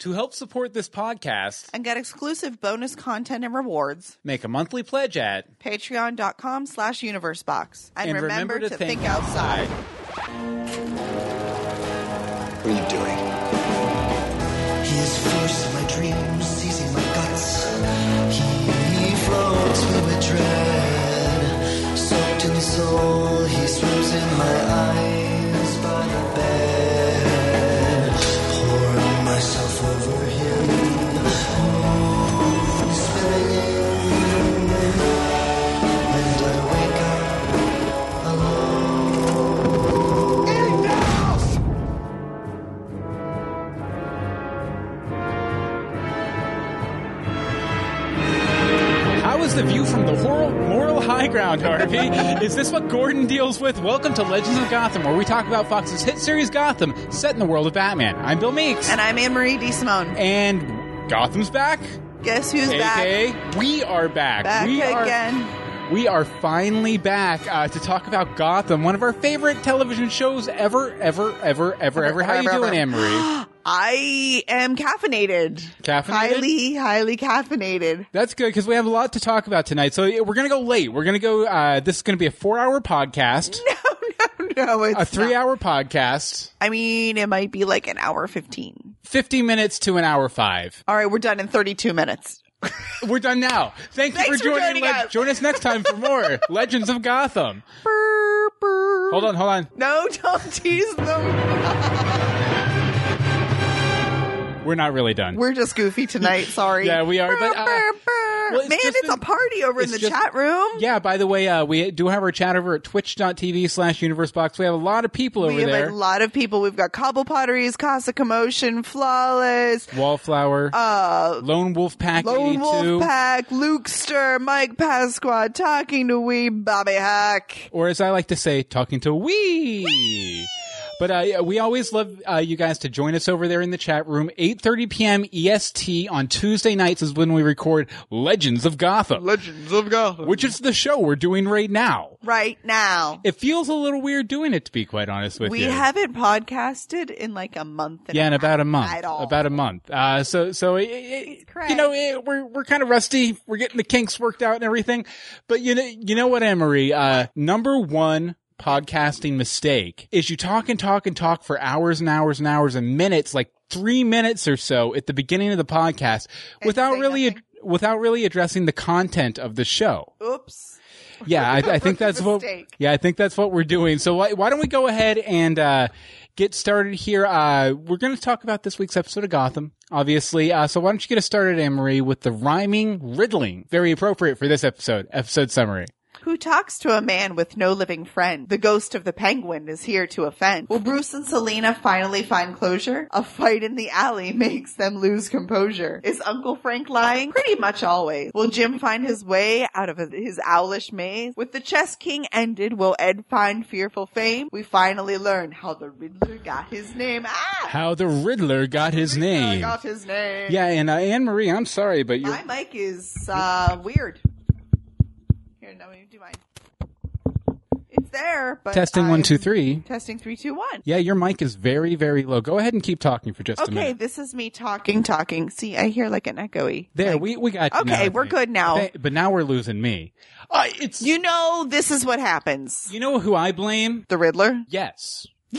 To help support this podcast, and get exclusive bonus content and rewards. make a monthly pledge at Patreon.com slash universebox. And, And remember, remember to, to think, think outside. What are you doing? He is forcing my dreams, seizing my guts. He floats me with dread. Soaked in soul, he swims in my eyes moral high ground, Harvey? is this what Gordon deals with? Welcome to Legends of Gotham, where we talk about Fox's hit series Gotham, set in the world of Batman. I'm Bill Meeks. And I'm Anne Marie D. Simone. And Gotham's back. Guess who's back? We are back. Back we Are, again. we are finally back uh, to talk about Gotham, one of our favorite television shows ever, ever, ever, ever, ever. How you doing, ever. Anne Marie? I am caffeinated. Caffeinated? Highly, highly caffeinated. That's good because we have a lot to talk about tonight. So we're going to go late. We're going to go. Uh, this is going to be a four-hour podcast, No, no, no. it's a three-hour podcast, I mean, it might be like an hour 15. fifty minutes to an hour five. All right, we're done in 32 minutes. We're done now. Thank you for for joining. joining us. Join us next time for more Legends of Gotham. Brr, brr. Hold on, hold on. No, don't tease them. We're not really done. We're just goofy tonight. Sorry. Yeah, we are, but, uh, well, it's Man, just it's a party over in it's the just- chat room. yeah. By the way, uh, we do have our chat over at Twitch.tv slash UniverseBox. We have a lot of people over We have there. a lot of people. We've got Cobble Potteries, Casa Commotion, Flawless, Wallflower, uh, Lone Wolf Pack Lone 82. Wolf Pack, Lukester, Mike Pasqua, Talking to Wee, Bobby Hawk. or as I like to say, talking to we. But uh, we always love uh, you guys to join us over there in the chat room. 8:30 p.m. EST on Tuesday nights is when we record Legends of Gotham, Legends of Gotham. which is the show we're doing right now. Right now. It feels a little weird doing it, to be quite honest with We you. We haven't podcasted in like a month. And yeah, in a about a month. At all. About a month. Uh, so, so it, it, you know, it, we're we're kind of rusty. We're getting the kinks worked out and everything. But you know, you know what, Emery? Uh, number one podcasting mistake is you talk and talk and talk for hours and hours and hours and minutes, like three minutes or so at the beginning of the podcast, without really. nothing. Without really addressing the content of the show. Oops. Yeah, I, I think that's what. Yeah, I think that's what we're doing. So why, why don't we go ahead and uh, get started here? Uh, we're going to talk about this week's episode of Gotham, obviously. Uh, so why don't you get us started, Anne Marie, with the rhyming riddling? Very appropriate for this episode. Episode summary. Who talks to a man with no living friend? The ghost of the penguin is here to offend. Will Bruce and Selina finally find closure? A fight in the alley makes them lose composure. Is Uncle Frank lying? Pretty much always. Will Jim find his way out of his owlish maze? With the chess king ended, will Ed find fearful fame? We finally learn how the Riddler got his name. Ah! How the Riddler got his Riddler name. got his name. Yeah, and uh, Anne Marie, I'm sorry, but you're. My mic is uh, weird. Here, no, you do mine. It's there, but Testing one, I'm- two, three. Testing three, two, one. Yeah, your mic is very, very low. Go ahead and keep talking for just a minute. Okay, minute. this is me talking, talking. See, I hear like an echoey. There, Like- we, we got you Okay, now, we're think. good now. Th- But now we're losing me. Uh, it's You know, this is what happens. You know who I blame? The Riddler. Yes.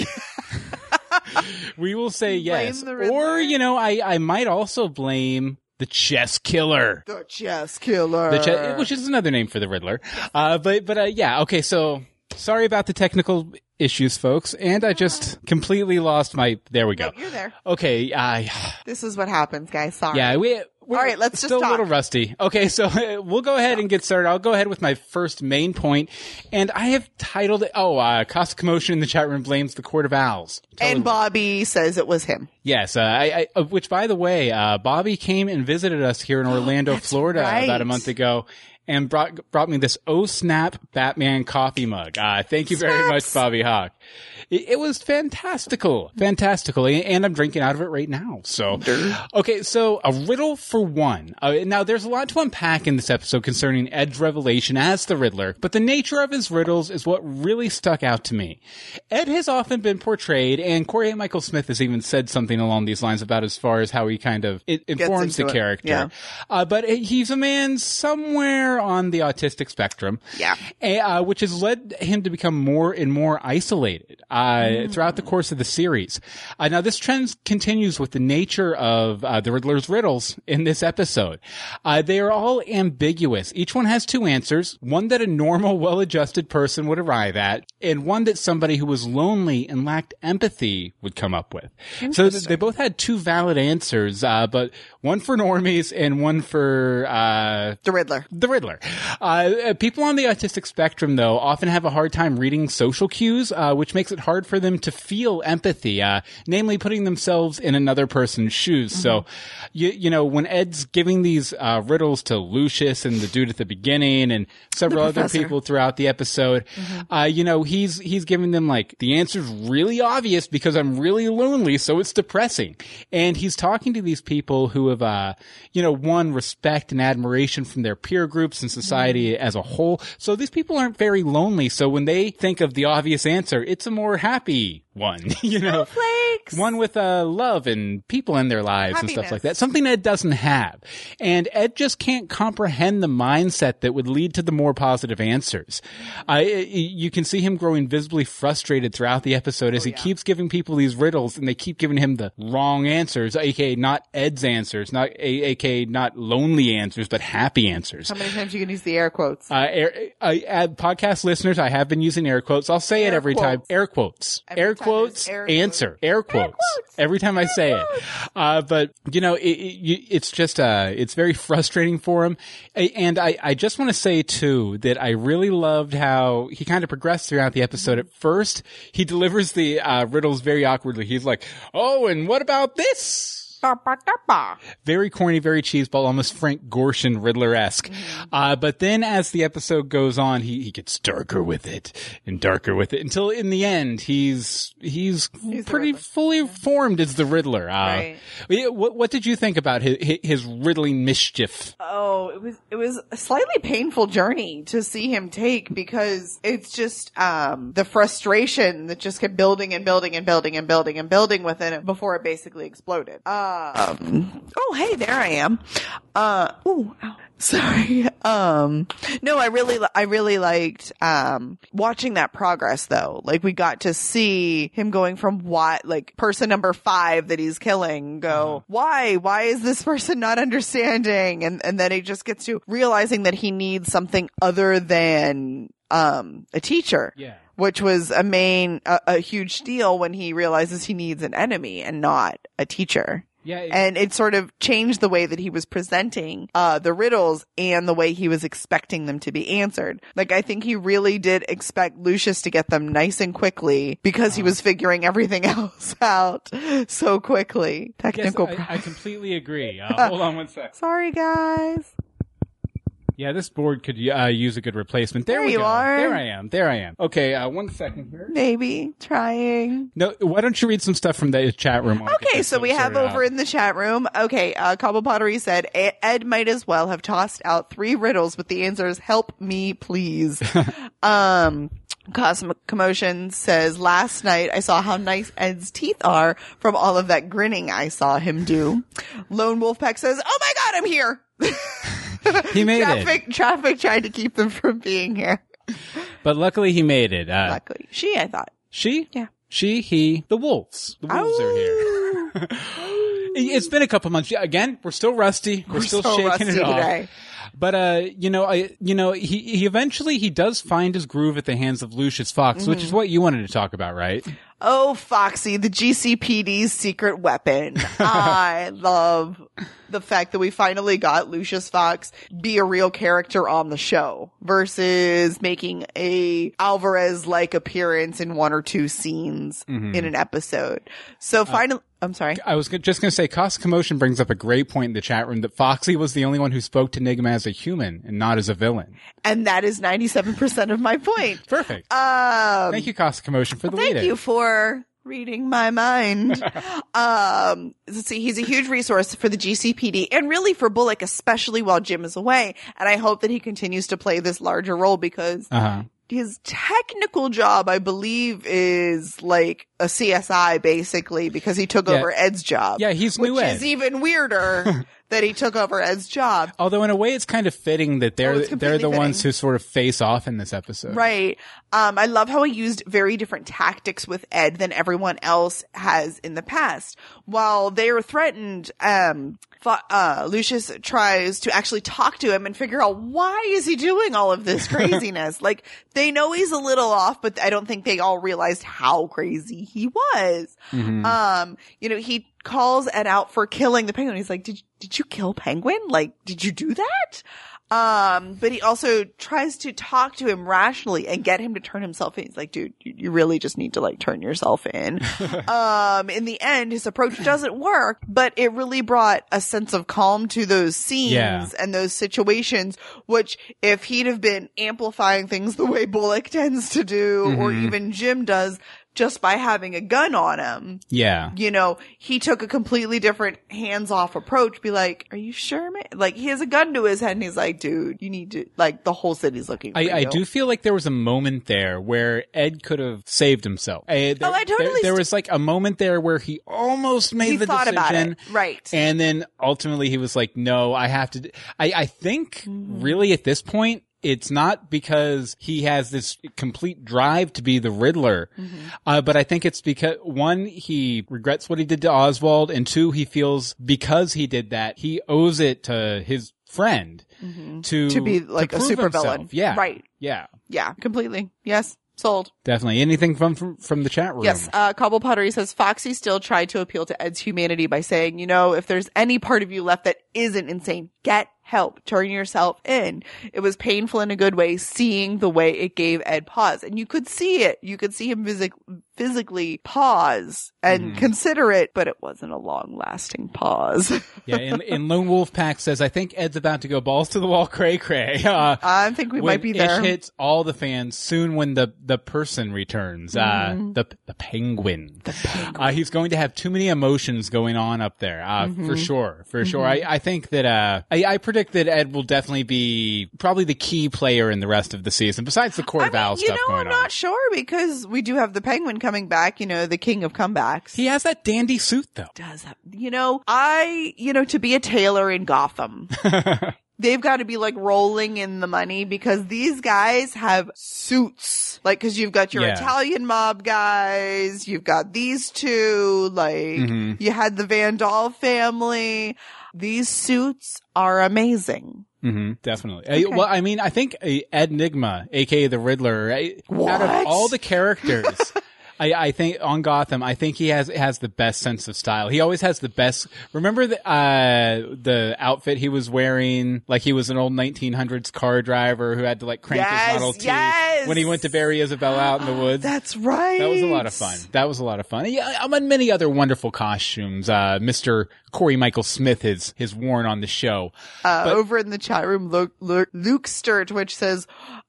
we will say yes. the Riddler? Or, you know, I, I might also blame the chess killer. The chess killer. The che- which is another name for the Riddler. Uh, but, but, uh, yeah, okay, so sorry about the technical issues, folks. And I just completely lost my, there we go. Nope, you're there. Okay, I, This is what happens, guys. Sorry. yeah, we, we're All right, let's just still a little rusty. Okay, so we'll go ahead and get started. I'll go ahead with my first main point, and I have titled it. Oh, uh, Cost Commotion in the chat room blames the Court of Owls. Totally And Bobby says it was him. Yes, uh, I, I, which by the way, uh, Bobby came and visited us here in Orlando, Florida right. about a month ago. and brought brought me this oh snap Batman coffee mug. Uh, thank you very much, Bobby Hawk. It, was fantastical, fantastical, and I'm drinking out of it right now. So, okay, so a riddle for one. Uh, now, there's a lot to unpack in this episode concerning Ed's revelation as the Riddler, but the nature of his riddles is what really stuck out to me. Ed has often been portrayed, and Cory Michael Smith has even said something along these lines about as far as how he kind of informs the it, character. yeah. Uh, but he's a man somewhere on the autistic spectrum. Yeah. Uh, which has led him to become more and more isolated uh, throughout the course of the series. Uh, now, this trend continues with the nature of uh, the Riddler's riddles in this episode. Uh, they are all ambiguous. Each one has two answers: one that a normal, well-adjusted person would arrive at, and one that somebody who was lonely and lacked empathy would come up with. So they both had two valid answers, uh, but one for normies and one for uh, The Riddler. the Riddler. Uh, people on the autistic spectrum, though, often have a hard time reading social cues, uh, which makes it hard for them to feel empathy, uh, namely putting themselves in another person's shoes. So, you, you know, when Ed's giving these uh, riddles to Lucius and the dude at the beginning and several other people throughout the episode, uh, you know, he's he's giving them like the answer's really obvious because I'm really lonely, so it's depressing. And he's talking to these people who uh, you know, won respect and admiration from their peer groups and society as a whole. So these people aren't very lonely. So when they think of the obvious answer, it's a more happy one, you know, One with uh, love and people in their lives and stuff like that. Something Ed doesn't have. And Ed just can't comprehend the mindset that would lead to the more positive answers. I, you can see him growing visibly frustrated throughout the episode Oh, as he keeps giving people these riddles and they keep giving him the wrong answers, aka not Ed's answers, not aka not lonely answers, but happy answers. How many times you can use the air quotes? Uh, air, uh, uh, podcast listeners, I have been using air quotes. I'll say it Air every time. quotes. Air quotes. Every air quotes. air answer. Air quotes. quotes. Every time I say it. Uh, but you know, it, it, you- it's just, uh, it's very frustrating for him. And I, I just want to say too that I really loved how he kind of progressed throughout the episode. At first, he delivers the, uh, riddles very awkwardly. He's like, Oh, and what about this? Ba, ba, da, ba. very corny, very cheeseball, almost Frank Gorshin Riddler esque. Uh, but then as the episode goes on, he, he gets darker with it and darker with it until in the end, he's, he's, the pretty fully formed as the Riddler. Uh, Right. What, what did you think about his, his riddling mischief? Oh, it was it was a slightly painful journey to see him take because it's just um the frustration that just kept building and building and building and building and building within it before it basically exploded. Um oh hey there I am. Uh ooh ow. Sorry. Um, no, I really, I really liked, um, watching that progress though. Like we got to see him going from what, like person number five that he's killing go, why, why is this person not understanding? And, and then he just gets to realizing that he needs something other than, um, a teacher Yeah. which was a main, a, a huge deal when he realizes he needs an enemy and not a teacher. Yeah. And it sort of changed the way that he was presenting, uh, the riddles and the way he was expecting them to be answered. Like, I think he really did expect Lucius to get them nice and quickly because he was figuring everything else out so quickly. yes, Technical. I, pro- I completely agree. Uh, hold on one sec. Sorry, guys. Yeah, this board could uh, use a good replacement. There, There we you go. are. There I am. There I am. Okay, uh, one second here. Maybe trying. No, why don't you read some stuff from the chat room? while I get Okay, so we have over out? in the chat room. Okay, uh, Cobble Pottery said "E- Ed might as well have tossed out three riddles with the answers "Help me, please." um, Cosmic Commotion says last night I saw how nice Ed's teeth are from all of that grinning I saw him do. Lone Wolf Pack says, "Oh my God, I'm here." He made it. traffic, traffic tried to keep them from being here. But luckily he made it. Uh, Luckily, she, I thought, she? Yeah. She, he, the wolves. The wolves are here. It's been a couple months. Yeah, Again, we're still rusty. We're, still so shaking it off. today. But uh, you know, I you know, he he eventually he does find his groove at the hands of Lucius Fox, which Mm-hmm. is what you wanted to talk about, right? Oh, Foxy, the GCPD's secret weapon. I love the fact that we finally got Lucius Fox be a real character on the show versus making a Alvarez like appearance in one or two scenes Mm-hmm. in an episode. So finally, I'm sorry. I was just going to say, Cost Commotion brings up a great point in the chat room that Foxy was the only one who spoke to Nygma as a human and not as a villain. And that is 97% of my point. Perfect. Um, Thank you, Cost Commotion, for the Thank lead. you for reading my mind. um, let's see, he's a huge resource for the GCPD and really for Bullock, especially while Jim is away. And I hope that he continues to play this larger role because Uh huh. his technical job, I believe, is like a CSI basically because he took Yeah. over Ed's job. Yeah, he's which new Ed. is even weirder that he took over Ed's job. Although in a way, it's kind of fitting that they're Oh, they're the completely ones who sort of face off in this episode. Right. Um, I love how he used very different tactics with Ed than everyone else has in the past. While they are threatened, um, uh, Lucius tries to actually talk to him and figure out why is he doing all of this craziness. like they know he's a little off, but I don't think they all realized how crazy he was. Mm-hmm. Um, you know, he calls Ed out for killing the penguin. He's like, did, did you kill penguin? Like, did you do that? Um, but he also tries to talk to him rationally and get him to turn himself in. He's like, dude, you, you really just need to like turn yourself in. um, in the end, his approach doesn't work, but it really brought a sense of calm to those scenes Yeah. and those situations, which if he'd have been amplifying things the way Bullock tends to do, or even Jim does, just by having a gun on him, Yeah. you know, he took a completely different hands-off approach. Be like, "Are you sure, man?" Like he has a gun to his head, and he's like, "Dude, you need to like the whole city's looking." For I, I do feel like there was a moment there where Ed could have saved himself. I, there, Oh, I totally There, there was like a moment there where he almost made He the thought about decision, it. Right. And then ultimately he was like, "No, I have to." d-" I I think Mm-hmm. really at this point. It's not because he has this complete drive to be the Riddler, Mm-hmm. uh, but I think it's because one, he regrets what he did to Oswald, and two, he feels because he did that, he owes it to his friend to Mm-hmm. To be, like, a prove supervillain. Yeah, Right. Yeah, yeah, completely. Yes, sold. definitely. Anything from from, from the chat room? Yes, uh, Cobble Pottery says Foxy still tried to appeal to Ed's humanity by saying, you know, if there's any part of you left that isn't insane, get help. Turn yourself in. It was painful in a good way seeing the way it gave Ed pause. And you could see it. You could see him physic- physically pause and consider it, but it wasn't a long lasting pause. yeah. And, and Lone Wolf Pack says, I think Ed's about to go balls to the wall, cray cray. Uh, I think we might be there. Ish hits all the fans soon when the the person returns. Uh, the the penguin. The penguin. Uh, he's going to have too many emotions going on up there. Uh, for sure, for sure. I, I think that uh, I, I predict that Ed will definitely be probably the key player in the rest of the season. Besides the Court I mean, stuff know, going I'm on. not sure because we do have the penguin coming back, you know, the king of comebacks. he has that dandy suit though. does have, you know, I, you know, to be a tailor in Gotham, they've got to be like rolling in the money because these guys have suits. Like, cause you've got your Yeah. Italian mob guys, you've got these two, like, Mhm. you had the Van Dahl family. These suits are amazing. hmm definitely. Uh, well, I mean, I think uh, Ed Nygma, aka the Riddler, uh, out of all the characters, I, I think on Gotham, I think he has has the best sense of style. He always has the best. Remember the uh, the outfit he was wearing, like he was an old 1900s car driver who had to like crank Yes, his Model T yes. when he went to bury Isabella out in the woods. That's right. That was a lot of fun. That was a lot of fun. Yeah, among many other wonderful costumes, uh, Mr. Cory Michael Smith has, has worn on the show. Uh, But- over in the chat room, Luke, Luke Sturt, which says,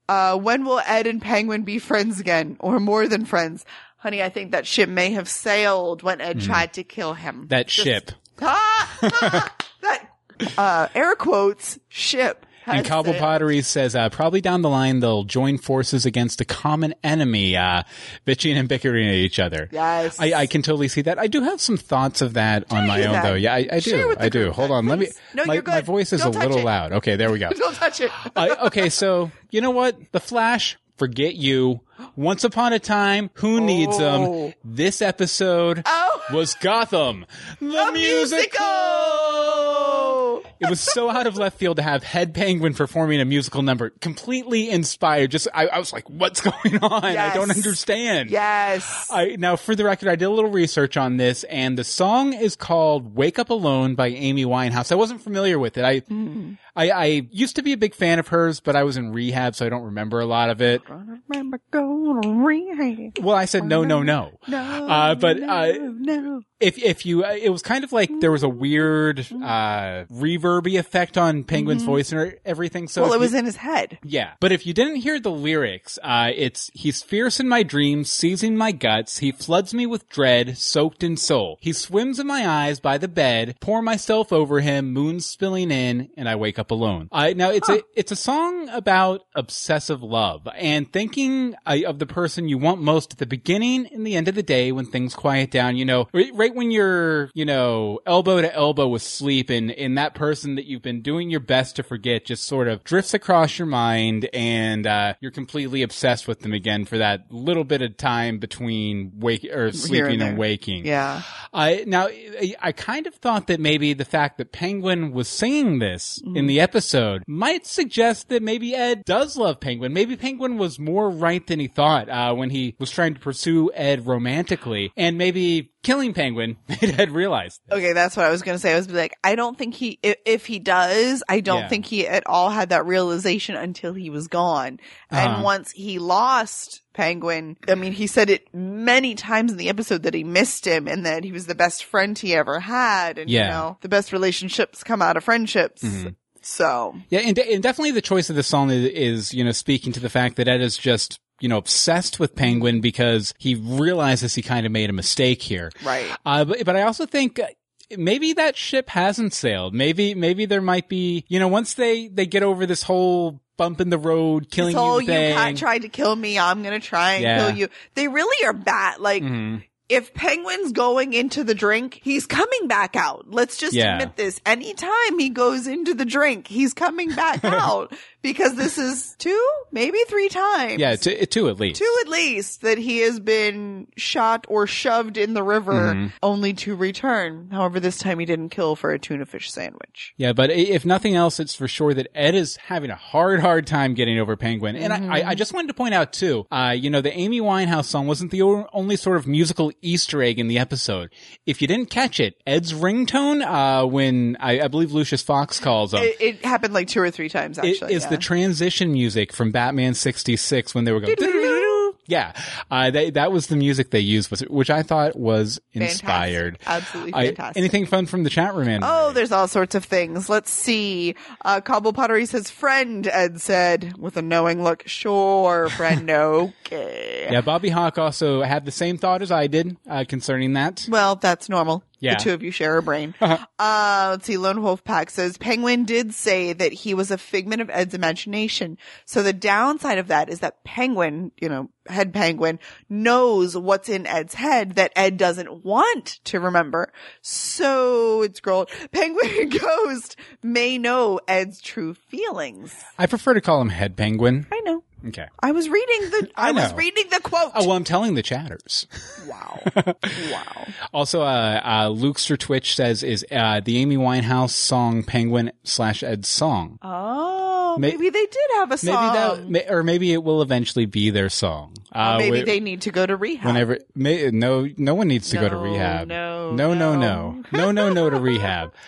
uh, when will Ed and Penguin be friends again or more than friends? Honey, I think that ship may have sailed when Ed tried to kill him. That Just- ship. Ah, ah, that, uh, air quotes, ship. And Cobble. Pottery says, uh, probably down the line they'll join forces against a common enemy, uh, bitching and bickering at each other. Yes. I, I can totally see that. I do have some thoughts of that on my own that? though. Yeah, I, I do. I do. Hold on. Let me. No, my, you're good. my voice is Don't a little it. loud. Okay, there we go. Don't touch it. uh, okay, so you know what? The Flash, forget you. Once upon a time, who needs them? Oh. This episode Oh. was Gotham, the, musical. musical. It was so out of left field to have Head Penguin performing a musical number, completely inspired. Just I, I was like, "What's going on? I don't understand." Yes. I, now, for the record, I did a little research on this, and the song is called "Wake Up Alone" by Amy Winehouse. I wasn't familiar with it. I, mm. I, I used to be a big fan of hers, but I was in rehab, so I don't remember a lot of it. remember going to rehab. Well, I said no, no, no. No. Uh, but, no, uh, no. If if you, uh, it was kind of like there was a weird uh reverby effect on Penguin's voice and everything. So Well, it was you- in his head. Yeah. But if you didn't hear the lyrics, uh, it's, he's fierce in my dreams, seizing my guts. He floods me with dread, soaked in soul. He swims in my eyes by the bed, pour myself over him, moon spilling in, and I wake up alone. I, now it's a, it's a song about obsessive love and thinking uh, of the person you want most at the beginning and the end of the day when things quiet down, you know, right, right when you're, you know, elbow to elbow with sleep and, and that person that you've been doing your best to forget just sort of drifts across your mind and, uh, you're completely obsessed with them again for that little bit of time between wake or sleeping and there. waking. Yeah. I now I, I kind of thought that maybe the fact that Penguin was singing this in the episode might suggest that maybe Ed does love Penguin. Maybe Penguin was more right than he thought uh, when he was trying to pursue Ed romantically, and maybe killing Penguin made Ed realize. This. Okay, that's what I was going to say. I was like, I don't think he, if, if he does, I don't Yeah. think he at all had that realization until he was gone. And Uh-huh. once he lost Penguin, I mean, he said it many times in the episode that he missed him and that he was the best friend he ever had. And, you know, the best relationships come out of friendships. Mhm. So, Yeah, and, de- and definitely the choice of the song is, is, you know, speaking to the fact that Ed is just, you know, obsessed with Penguin because he realizes he kind of made a mistake here. right. Uh, but, but I also think uh, maybe that ship hasn't sailed. Maybe, maybe there might be, you know, once they, they get over this whole bump in the road, killing so you thing. you tried to kill me. I'm going to try and Yeah. kill you. They really are bad. Like, Mhm. If Penguin's going into the drink, he's coming back out. Let's just Yeah. admit this. Anytime he goes into the drink, he's coming back out because this is two, maybe three times. Yeah, two, two at least. Two at least that he has been shot or shoved in the river Mhm. only to return. However, this time he didn't kill for a tuna fish sandwich. Yeah, but if nothing else, it's for sure that Ed is having a hard, hard time getting over Penguin. And I, I, I just wanted to point out too, uh, you know, the Amy Winehouse song wasn't the only sort of musical Easter egg in the episode. If you didn't catch it, Ed's ringtone, uh, when I, I believe Lucius Fox calls him, It, it happened like two or three times actually. yeah. The transition music from Batman 66 when they were going, yeah, uh, they, that was the music they used, which- I thought was inspired. Fantastic. Absolutely I- fantastic. anything fun from the chat room, Oh, there's all sorts of things. Let's see. Uh, Cobble Pottery says, friend, Ed said, with a knowing look. Sure, friend, okay. Yeah, Bobby Hawk also had the same thought as I did uh, concerning that. Well, that's normal. Yeah. The two of you share a brain. uh, let's see. Lone Wolf Pack says, Penguin did say that he was a figment of Ed's imagination. So the downside of that is that Penguin, you know, head Penguin knows what's in Ed's head that Ed doesn't want to remember. So it's girl, Penguin Ghost may know Ed's true feelings. I prefer to call him Head Penguin. I know. Okay. I was reading the, I I, was reading the quote. Oh, well, I'm telling the chatters. Wow. wow. Also, uh, uh, Lukester Twitch says is, uh, the Amy Winehouse song Penguin slash Ed's song. Oh, May- maybe they did have a song. Maybe that, or maybe it will eventually be their song. Uh, maybe they need to go to rehab. whenever, may, no, no one needs to go to rehab. no, no, no, no. no, no, no, no to rehab.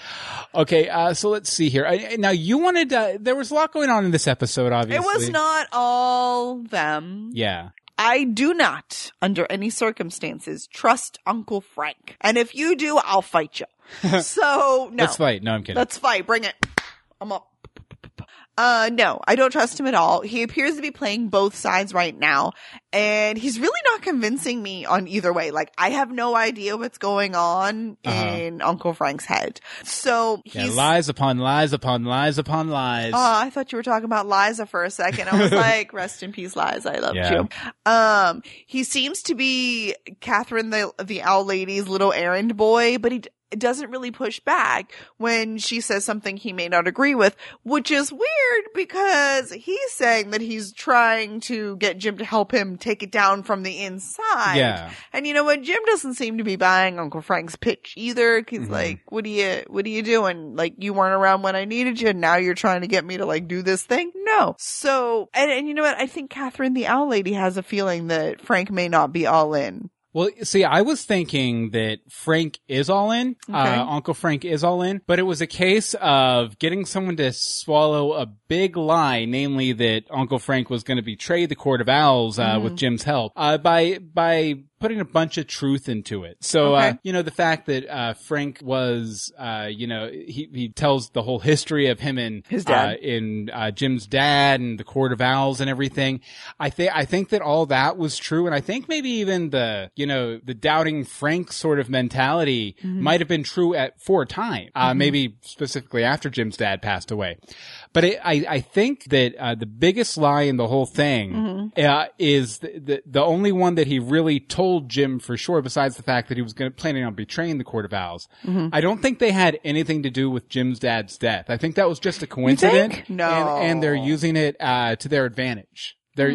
Okay, uh, so let's see here. I, now you wanted, uh, there was a lot going on in this episode, Obviously, it was not all them. Yeah. I do not, under any circumstances, trust Uncle Frank. And if you do, I'll fight you. so, no. Let's fight. No, I'm kidding. Let's fight. Bring it. I'm up. Uh, no, I don't trust him at all. He appears to be playing both sides right now, and he's really not convincing me on either way. Like, I have no idea what's going on Uh-huh. in Uncle Frank's head. So yeah, lies upon lies upon lies upon lies. Oh, I thought you were talking about Liza for a second. I was like, rest in peace, Liza. I loved Yeah. you. Um, he seems to be Kathryn, the, the owl lady's little errand boy, but he, doesn't really push back when she says something he may not agree with, which is weird because he's saying that he's trying to get Jim to help him take it down from the inside. Yeah. And you know what? Jim doesn't seem to be buying Uncle Frank's pitch either. He's Mhm. like, what are you, what are you doing? Like, you weren't around when I needed you. And now you're trying to get me to like do this thing? No. So, and, and you know what? I think Kathryn the Owl Lady has a feeling that Frank may not be all in. Well, see, I was thinking that Frank is all in. Okay. Uh, Uncle Frank is all in, but it was a case of getting someone to swallow a big lie, namely that Uncle Frank was going to betray the Court of Owls, uh, Mm-hmm. with Jim's help, uh, by, by putting a bunch of truth into it. So, uh, you know, the fact that, uh, Frank was, uh, you know, he, he tells the whole history of him and His dad. uh, in uh, Jim's dad and the Court of Owls and everything. I think I think that all that was true, and I think maybe even the you know the doubting Frank sort of mentality might have been true at for a time, uh, maybe specifically after Jim's dad passed away. But it, I I think that uh, the biggest lie in the whole thing uh, is the, the the only one that he really told Jim for sure, besides the fact that he was going to planning on betraying the Court of Owls. I don't think they had anything to do with Jim's dad's death. I think that was just a coincidence. think? No. And, and they're using it uh, to their advantage. They're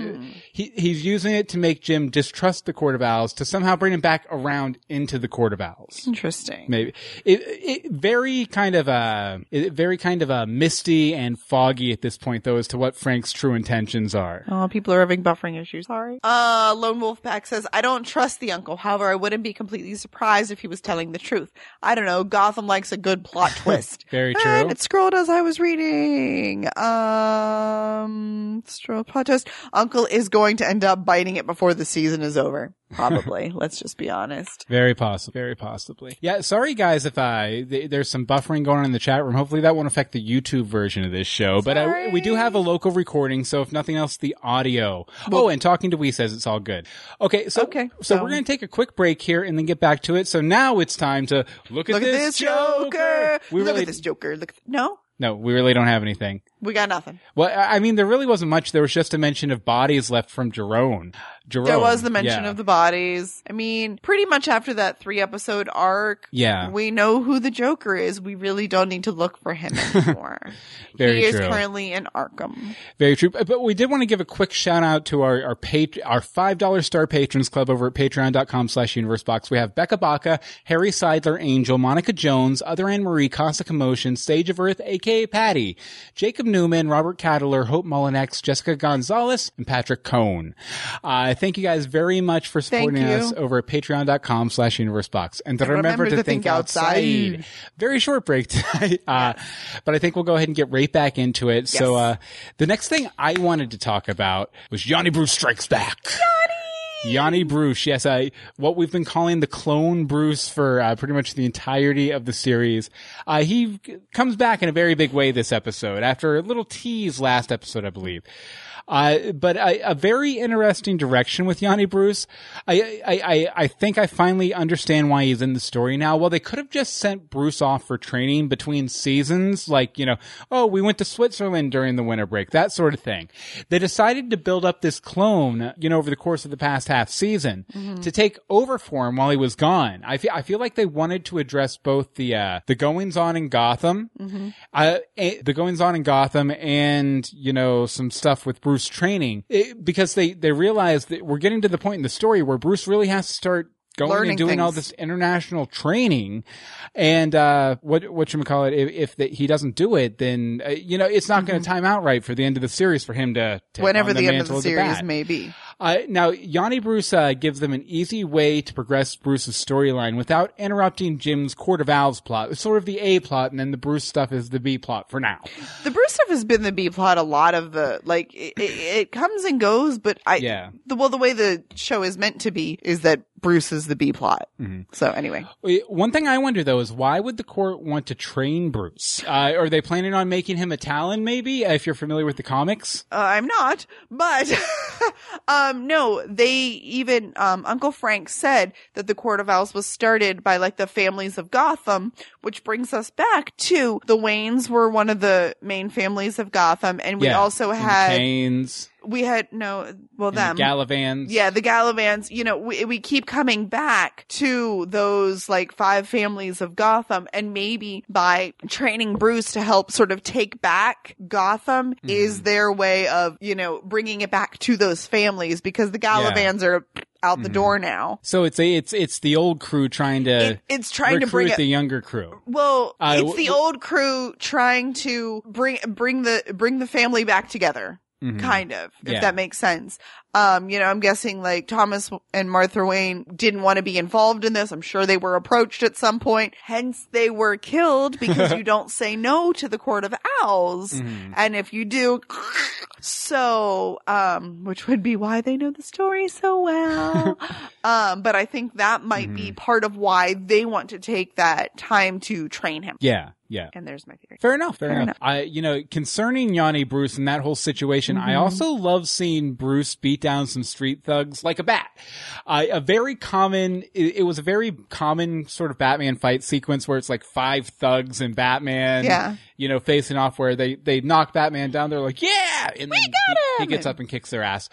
he he's using it to make Jim distrust the Court of Owls to somehow bring him back around into the Court of Owls. Interesting. Maybe it, it very kind of a it, very kind of uh misty and foggy at this point though as to what Frank's true intentions are. Oh, people are having buffering issues. Sorry. Uh, Lone Wolf Pack says, I don't trust the uncle. However, I wouldn't be completely surprised if he was telling the truth. I don't know. Gotham likes a good plot twist. Very And true. it scrolled as I was reading. Um, scroll plot twist. Uncle is going to end up biting it before the season is over. Probably. Let's just be honest. Very possible. Very possibly. Yeah. Sorry, guys, if I th- there's some buffering going on in the chat room. Hopefully, that won't affect the YouTube version of this show. But uh, we do have a local recording, so if nothing else, the audio. oh, and talking to we says it's all good. Okay. So Okay, So, so- we're gonna take a quick break here and then get back to it. So now it's time to look at Look at this, this Joker. We Look really at this Joker. Look. No, no, we really don't have anything. We got nothing. Well, I mean, there really wasn't much. There was just a mention of bodies left from Jerome. Jerome. There was the mention yeah. of the bodies. I mean, pretty much after that three episode arc, Yeah. we know who the Joker is. We really don't need to look for him anymore. Very he is currently in Arkham. Very true. But we did want to give a quick shout out to our, our pat- our $5 star patrons club over at patreon.com slash universebox. We have Becca Baca, Harry Seidler, Angel, Monica Jones, Other Anne Marie, Casa Commotion, Sage of Earth, aka Patty, Jacob Newman, Robert Cadler, Hope Mullinex, Jessica Gonzalez, and Patrick Cohn. Uh, thank you guys very much for supporting us over at patreon.com slash universebox. And to And remember, remember to to think, think outside. outside. Very short break tonight. Uh, but I think we'll go ahead and get right back into it. So, uh, the next thing I wanted to talk about was Yanni Bruce Strikes Back. Yanni Bruce, yes, I, what we've been calling the clone Bruce for uh, pretty much the entirety of the series. Uh, he comes back in a very big way this episode after a little tease last episode, I believe. Uh, but a, a very interesting direction with Yanni Bruce. I, I, I, I think I finally understand why he's in the story now. Well, they could have just sent Bruce off for training between seasons, like, you know, oh, we went to Switzerland during the winter break, that sort of thing. They decided to build up this clone, you know, over the course of the past half season to take over for him while he was gone. I feel, I feel like they wanted to address both the, uh, the goings on in Gotham, uh, eh, the goings on in Gotham and, you know, some stuff with Bruce training it, because they, they realized that we're getting to the point in the story where Bruce really has to start going Learning and doing all this international training and uh what what you call it if, if the, he doesn't do it then uh, you know it's not going to time out right for the end of the series for him to take Mm-hmm. Whenever on the, end of mantle the the series Bat. may be. Uh, now, Yanni Bruce uh, gives them an easy way to progress Bruce's storyline without interrupting Jim's Court of Owls plot. It's sort of the A plot, and then the Bruce stuff is the B plot for now. The Bruce stuff has been the B plot a lot of the like it, it, it comes and goes, but I Yeah. the well the way the show is meant to be is that Bruce is the B plot. Mm-hmm. So anyway, One thing I wonder though is why would the court want to train Bruce? Uh, are they planning on making him a Talon? Maybe if you're familiar with the comics. uh, I'm not, but um no, they even um Uncle Frank said that the Court of Owls was started by like the families of Gotham, which brings us back to the Waynes were one of the main families of Gotham, and we Yeah. also had Canes. we had no, well, them. the Galavans. Yeah, the Galavans, you know, we, we keep coming back to those like five families of Gotham and maybe by training Bruce to help sort of take back Gotham Mm-hmm. is their way of, you know, bringing it back to those families because the Galavans are out the Mm-hmm. door now. So it's a, it's it's the old crew trying to It, it's trying to recruit bring the younger crew. well, Uh, it's w- the w- old crew trying to bring bring the bring the family back together, Mhm. kind of, if Yeah. that makes sense. Um, you know, I'm guessing like Thomas and Martha Wayne didn't want to be involved in this. I'm sure they were approached at some point. Hence, they were killed because you don't say no to the Court of Owls, Mhm. and if you do. So, um, which would be why they know the story so well. um, but I think that might Mm-hmm. be part of why they want to take that time to train him. Yeah, yeah. And there's my theory. Fair enough. Fair, Fair enough. enough. I, you know, concerning Yanni Bruce and that whole situation, I Mm-hmm. also love seeing Bruce beat down some street thugs like a bat. Uh, a very common, it, it was a very common sort of Batman fight sequence where it's like five thugs and Batman, Yeah. you know, facing off where they, they knock Batman down. They're like, yeah! And then he, he him! gets up and kicks their ass.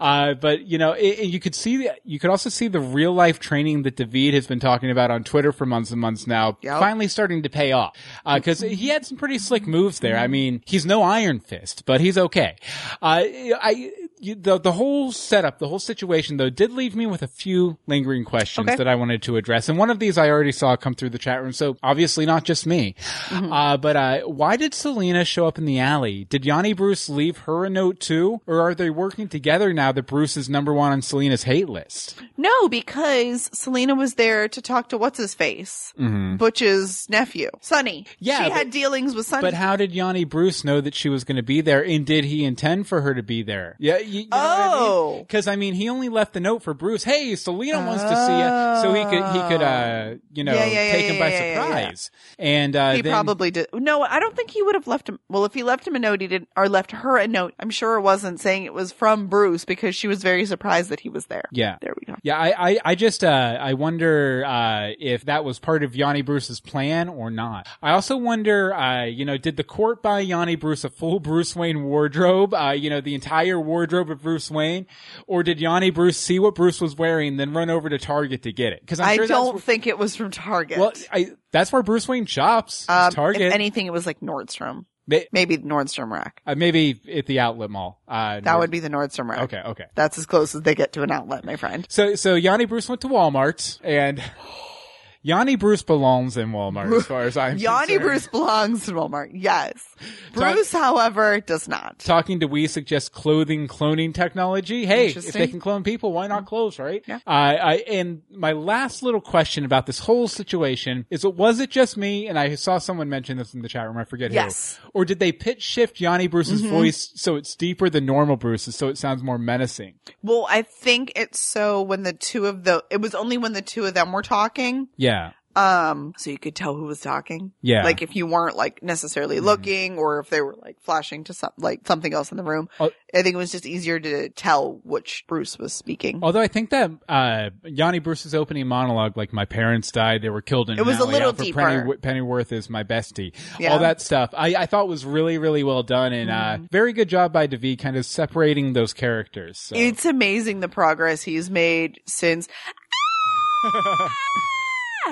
Uh, but you know, it, it- you could see the, you could also see the real life training that David has been talking about on Twitter for months and months now, Yep. finally starting to pay off. Uh, cause he had some pretty slick moves there. I mean, he's no Iron Fist, but he's okay. Uh, I, you, the, the whole setup, the whole situation though, did leave me with a few lingering questions Okay. that I wanted to address. And one of these I already saw come through the chat room. So obviously not just me. Mm-hmm. Uh, but, uh, why did Selina show up in the alley? Did Yanni Bruce leave her a note too? Or are they working together now that Bruce is number one on Selina's hate list? No, because Selina was there to talk to what's his face, Butch's nephew, Sonny. Mm-hmm. Yeah, she but- had dealings with Sonny. But how did Yanni Bruce know that she was going to be there? And did he intend for her to be there? Yeah, you, you know Oh. Because I, mean, he only left the note for Bruce. Hey, Selina wants to see you, so he could he could uh you know Yeah, yeah, yeah, take him yeah, by yeah, yeah. surprise. And uh, he then, probably did. No, I don't think he would have left him. Well, if he left him a note, he did, or left her a note. I'm sure it wasn't saying it was from Bruce because she was very surprised that he was there. yeah. There we go. Yeah, I, I, I just, uh, I wonder, uh, if that was part of Yanni Bruce's plan or not. I also wonder, uh, you know, did the court buy Yanni Bruce a full Bruce Wayne wardrobe, uh, you know, the entire wardrobe of Bruce Wayne? Or did Yanni Bruce see what Bruce was wearing, then run over to Target to get it? Cause I'm I sure don't where- think it was from Target. well, I, that's where Bruce Wayne shops, um, Target. If anything, it was like Nordstrom. May- Maybe Nordstrom rack. uh, maybe at the outlet mall. Uh, That would be the Nordstrom rack. okay, okay. That's as close as they get to an outlet, my friend. So, so Yanni Bruce went to Walmart and Yanni Bruce belongs in Walmart as far as I'm Yanni concerned. Bruce belongs in Walmart. Yes. Bruce, however, does not. talking to we suggest clothing cloning technology. Hey, if they can clone people, why not clothes, right? Yeah. Uh, I, and my last little question about this whole situation is was it just me? And I saw someone mention this in the chat room. I forget Yes. Mm-hmm. who. Or did they pitch shift Yanni Bruce's voice so it's deeper than normal Bruce's so it sounds more menacing? Well, I think it's so when the two of the, it was only when the two of them were talking. Yeah. Um, so you could tell who was talking. Yeah. Mm-hmm. Like if you weren't like necessarily looking or if they were like flashing to some, like something else in the room. Oh. I think it was just easier to tell which Bruce was speaking. Although I think that uh, Yanni Bruce's opening monologue, like "My parents died, they were killed in It was a little deeper. Penny, Pennyworth is my bestie." Yeah. All that stuff, I, I thought was really, really well done, and Mm-hmm. uh, very good job by Devi, kind of separating those characters. So. It's amazing the progress he's made since.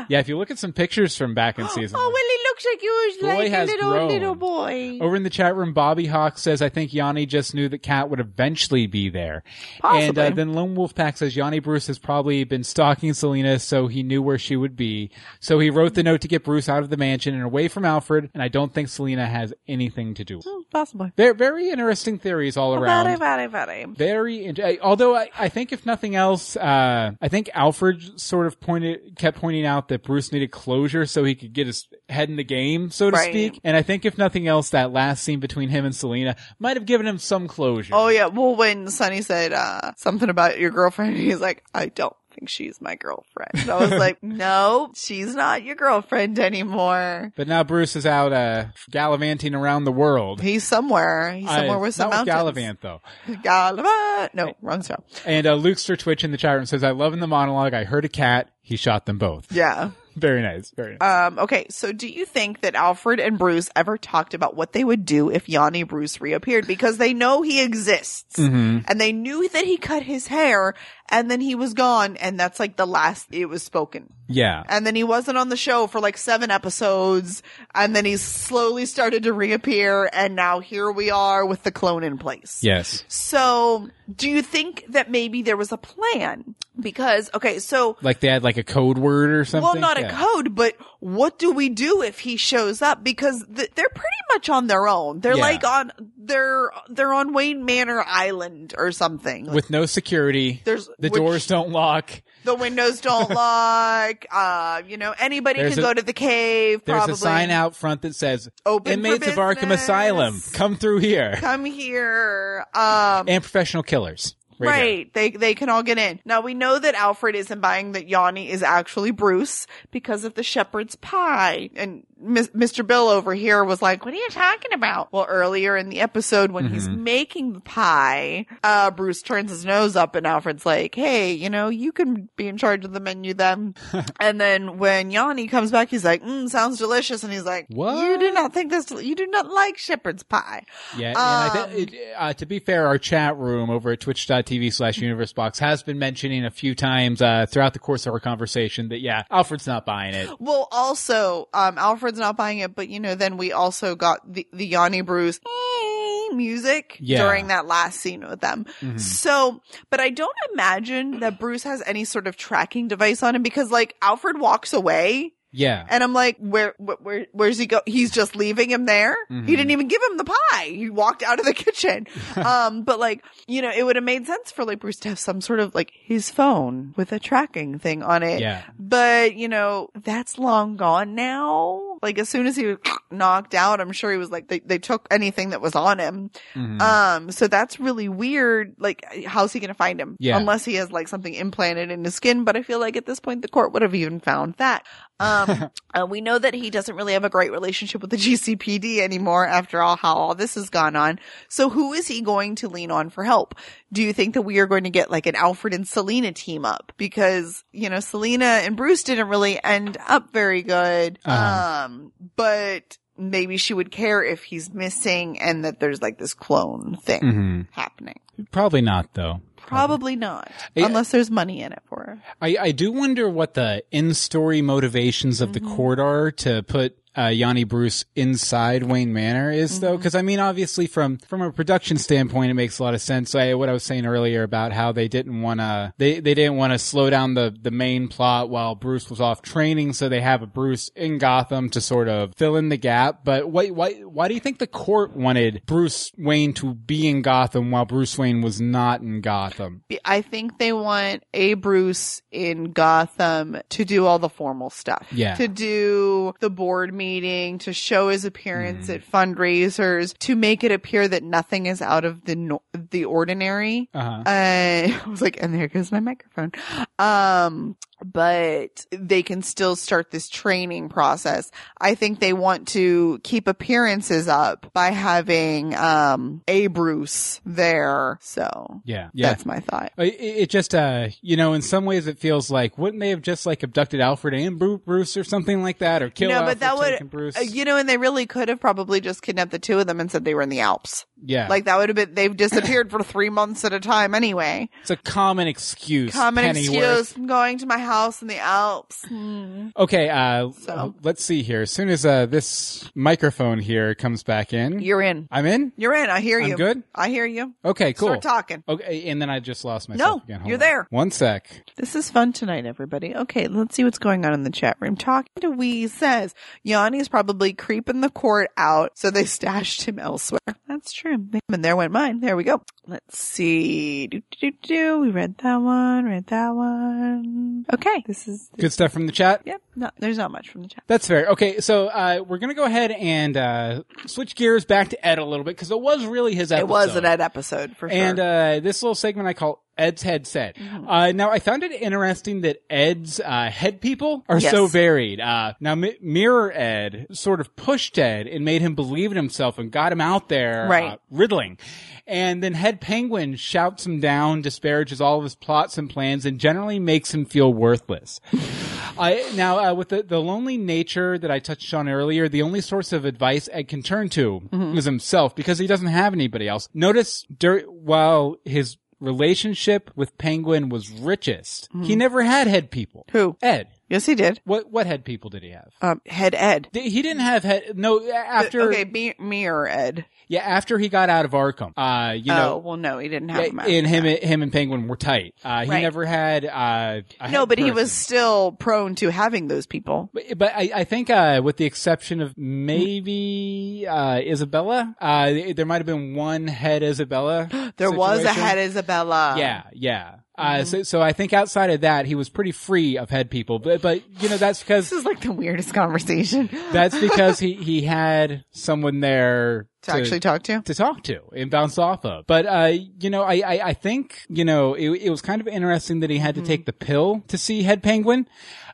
yeah, if you look at some pictures from back in season, Oh, well, he looks like he was Boy like a little, grown. little boy. Over in the chat room, Bobby Hawk says, I think Yanni just knew that Cat would eventually be there. And uh, then Lone Wolf Pack says, Yanni Bruce has probably been stalking Selina, so he knew where she would be. So he wrote the note to get Bruce out of the mansion and away from Alfred, and I don't think Selina has anything to do. with it. Possibly. They're very interesting theories all around. Very, very, very. Very, uh, although I, I think if nothing else, uh, I think Alfred sort of pointed, kept pointing out that Bruce needed closure so he could get his head in the game, so to Right. speak. And I think if nothing else, that last scene between him and Selina might have given him some closure. Oh yeah. Well, when Sonny said uh, something about your girlfriend, he's like, "I don't think she's my girlfriend." I was like, "No, she's not your girlfriend anymore. But now Bruce is out, uh, gallivanting around the world. He's somewhere. He's somewhere with some not mountains." Gallivant though. Gallivant. No, wrong show. And, uh, Lukester Twitch in the chat room says, I love in the monologue. I heard a cat. He shot them both. Yeah. Very nice. Very nice. Um, okay, so do you think that Alfred and Bruce ever talked about what they would do if Yanni Bruce reappeared? Because they know he exists. Mm-hmm. And they knew that he cut his hair and then he was gone and that's like the last it was spoken. yeah. And then he wasn't on the show for like seven episodes and then he slowly started to reappear and now here we are with the clone in place. Yes. So do you think that maybe there was a plan? Because, okay, so Like they had like a code word or something. well, not a code, but what do we do if he shows up? Because th- they're pretty much on their own. They're Yeah. like on they're they're on Wayne Manor Island or something. With no security. There's the which- doors don't lock. The windows don't lock. Uh, you know, anybody There's can a- go to the cave. There's probably. a sign out front that says Open inmates of Arkham. Asylum, come through here. Come here. Um, And professional killers. Right. Right. They they can all get in. Now we know that Alfred isn't buying that Yanni is actually Bruce because of the shepherd's pie. And Mr. Bill over here was like, "What are you talking about?" Well, earlier in the episode when he's making the pie, uh Bruce turns his nose up and Alfred's like, "Hey, you know, you can be in charge of the menu then." and then when Yanni comes back, he's like, mm, "Sounds delicious." And he's like, What? You do not think this you do not like shepherd's pie." Yeah, and I Um, thi- it, uh, to be fair, our chat room over at twitch.tv slash universebox has been mentioning a few times uh, throughout the course of our conversation that, yeah, Alfred's not buying it. Well, also, um, Alfred's not buying it, but you know, then we also got the, the Yanni Bruce eh, music Yeah. Mm-hmm. during that last scene with them. So, but I don't imagine that Bruce has any sort of tracking device on him because like Alfred walks away Yeah. and I'm like, where, where, where's he go? He's just leaving him there. Mm-hmm. He didn't even give him the pie. He walked out of the kitchen. um, but like, you know, it would have made sense for like Bruce to have some sort of like his phone with a tracking thing on it. Yeah. But, you know, that's long gone now. Like as soon as he was knocked out, I'm sure he was like, they, they took anything that was on him. Mhm. Um, so that's really weird. Like, how's he going to find him? Yeah. Unless he has like something implanted in his skin. But I feel like at this point, the court would have even found that. Um, uh, we know that he doesn't really have a great relationship with the GCPD anymore after all, how all this has gone on. So who is he going to lean on for help? Do you think that we are going to get like an Alfred and Selina team up? Because, you know, Selina and Bruce didn't really end up very good. Uh-huh. Um, but maybe she would care if he's missing and that there's like this clone thing Mhm. happening. Probably not, though. Probably not. Yeah. Unless there's money in it for her. I, I do wonder what the in-story motivations of the court are to put uh, Yanni Bruce inside Wayne Manor is though, because I mean, obviously from from a production standpoint, it makes a lot of sense. I, what I was saying earlier about how they didn't want to they they didn't want to slow down the the main plot while Bruce was off training, so they have a Bruce in Gotham to sort of fill in the gap. But why why why do you think the court wanted Bruce Wayne to be in Gotham while Bruce Wayne was not in Gotham? I think they want a Bruce in Gotham to do all the formal stuff. Yeah. To do the board meeting, to show his appearance Mm. at fundraisers, to make it appear that nothing is out of the no- the ordinary. Uh-huh. Uh, I was like, and there goes my microphone. Um, but they can still start this training process. I think they want to keep appearances up by having, um, a Bruce there. So Yeah, yeah. that's my thought. It, it just, uh, you know, in some ways it feels like, wouldn't they have just like abducted Alfred and Bruce or something like that, or kill no, Alfred, but that would, Bruce? uh, you know, and they really could have probably just kidnapped the two of them and said they were in the Alps. yeah, Like that would have been, they've disappeared for three months at a time anyway. it's a common excuse. Common Pennyworth. excuse, I'm going to my house in the Alps. Hmm. Okay, uh, So? let's see here. As soon as uh, this microphone here comes back in, You're in. I'm in. You're in. I hear I'm you. good? I hear you. Okay, cool. Start talking. Okay, and then I just lost myself No, again. Hold you're on. there. One sec. This is fun tonight, everybody. Okay, let's see what's going on in the chat room. Talking to Wee says Yanni's probably creeping the court out, so they stashed him elsewhere. That's true. And there went mine. There we go. Let's see. Do, do, do, do. We read that one, read that one. Okay, this is. Good stuff from the chat. Yep, no, there's not much from the chat. That's fair. Okay, so uh, we're gonna go ahead and uh, switch gears back to Ed a little bit because it was really his episode. It was an Ed episode for sure. And uh, this little segment I call Ed's Head Set. Uh, now, I found it interesting that Ed's uh, head people are Yes. so varied. Uh, now, Mi- Mirror Ed sort of pushed Ed and made him believe in himself and got him out there Right. uh, riddling. And then Head Penguin shouts him down, disparages all of his plots and plans, and generally makes him feel worthless. I now uh, with the the lonely nature that I touched on earlier, the only source of advice Ed can turn to Mm-hmm. is himself because he doesn't have anybody else. Notice dur- while his relationship with Penguin was richest, Mm-hmm. he never had head people. Who? Ed. Yes, he did. What what head people did he have? Um, head Ed. He didn't have head. No, after okay, me, me or Ed. yeah, after he got out of Arkham, uh, you oh, know, well, no, he didn't have yeah, him. and him him and Penguin were tight. Uh, he Right. never had uh, no, but he was still prone to having those people. But, but I, I think, uh, with the exception of maybe, uh, Isabella, uh, there might have been one head Isabella. There was a head Isabella. Yeah, yeah. Uh, so, so I think outside of that, he was pretty free of head people. But, but, you know, that's because, This is like the weirdest conversation that's because he, he had someone there to actually talk to. to talk to and bounce off of. But uh, you know, I, I, I think you know it, it was kind of interesting that he had to take the pill to see Head Penguin.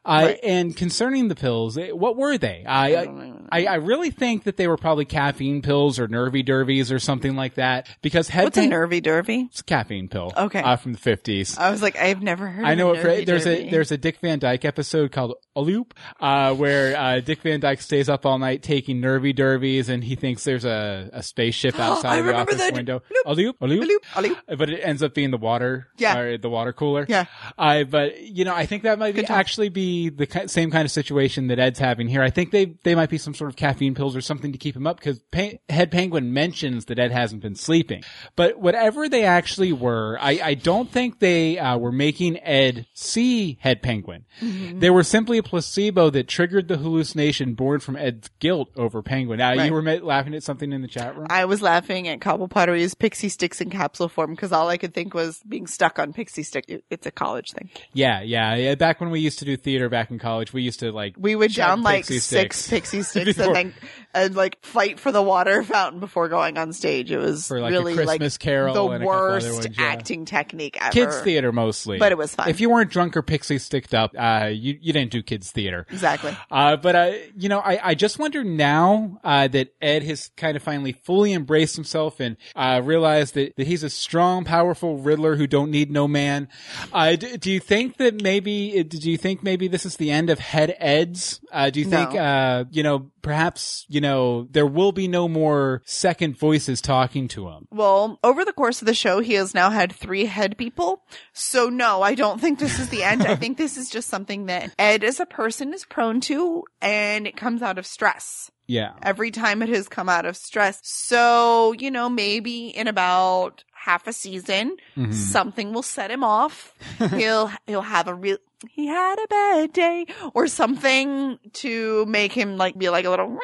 Uh, Mm-hmm. Right. And concerning the pills, eh, what were they? I, I, I, I really think that they were probably caffeine pills or nervy dervies or something like that because Head What's a nervy dervy? It's a caffeine pill. Okay. Uh, from the fifties. I was like, I've never heard. I of know it. For, there's a there's a Dick Van Dyke episode called A Loop, uh, where uh, Dick Van Dyke stays up all night taking nervy derbies, and he thinks there's a, a spaceship outside of the office that. window. Loop, A loop, a loop, a loop, a loop. But it ends up being the water, Yeah. or the water cooler. Yeah. Uh, but you know, I think that might be, actually be the same kind of situation that Ed's having here. I think they they might be some sort of caffeine pills or something to keep him up because pa- Head Penguin mentions that Ed hasn't been sleeping. But whatever they actually were, I, I don't think they uh, were making Ed see Head Penguin. Mm-hmm. They were simply a placebo that triggered the hallucination born from Ed's guilt over Penguin. Uh, Right. You were laughing at something in the chat room. I was laughing at Cobble Pottery's pixie sticks in capsule form because all I could think was being stuck on pixie stick. It's a college thing. yeah, yeah, yeah. Back when we used to do theater back in college, we used to like We would down like six sticks pixie sticks and then and like fight for the water fountain before going on stage. It was For, like, really like Christmas Carol the and a couple other worst ones, yeah. acting technique ever. kids theater mostly. But it was fun. If you weren't drunk or pixie sticked up, uh, you, you didn't do kids theater. Exactly. Uh, but, uh, you know, I, I just wonder now, uh, that Ed has kind of finally fully embraced himself and, uh, realized that, that he's a strong, powerful Riddler who don't need no man. Uh, do, do you think that maybe, do you think maybe this is the end of Head Eds? Uh, do you think, No. uh, you know, perhaps, you know, there will be no more second voices talking to him? Well, over the course of the show, he has now had three head people. So no, I don't think this is the end. I think this is just something that Ed as a person is prone to and it comes out of stress. Yeah. Every time it has come out of stress. So, you know, maybe in about half a season, Mhm. something will set him off. he'll, he'll have a real, he had a bad day or something to make him like be like a little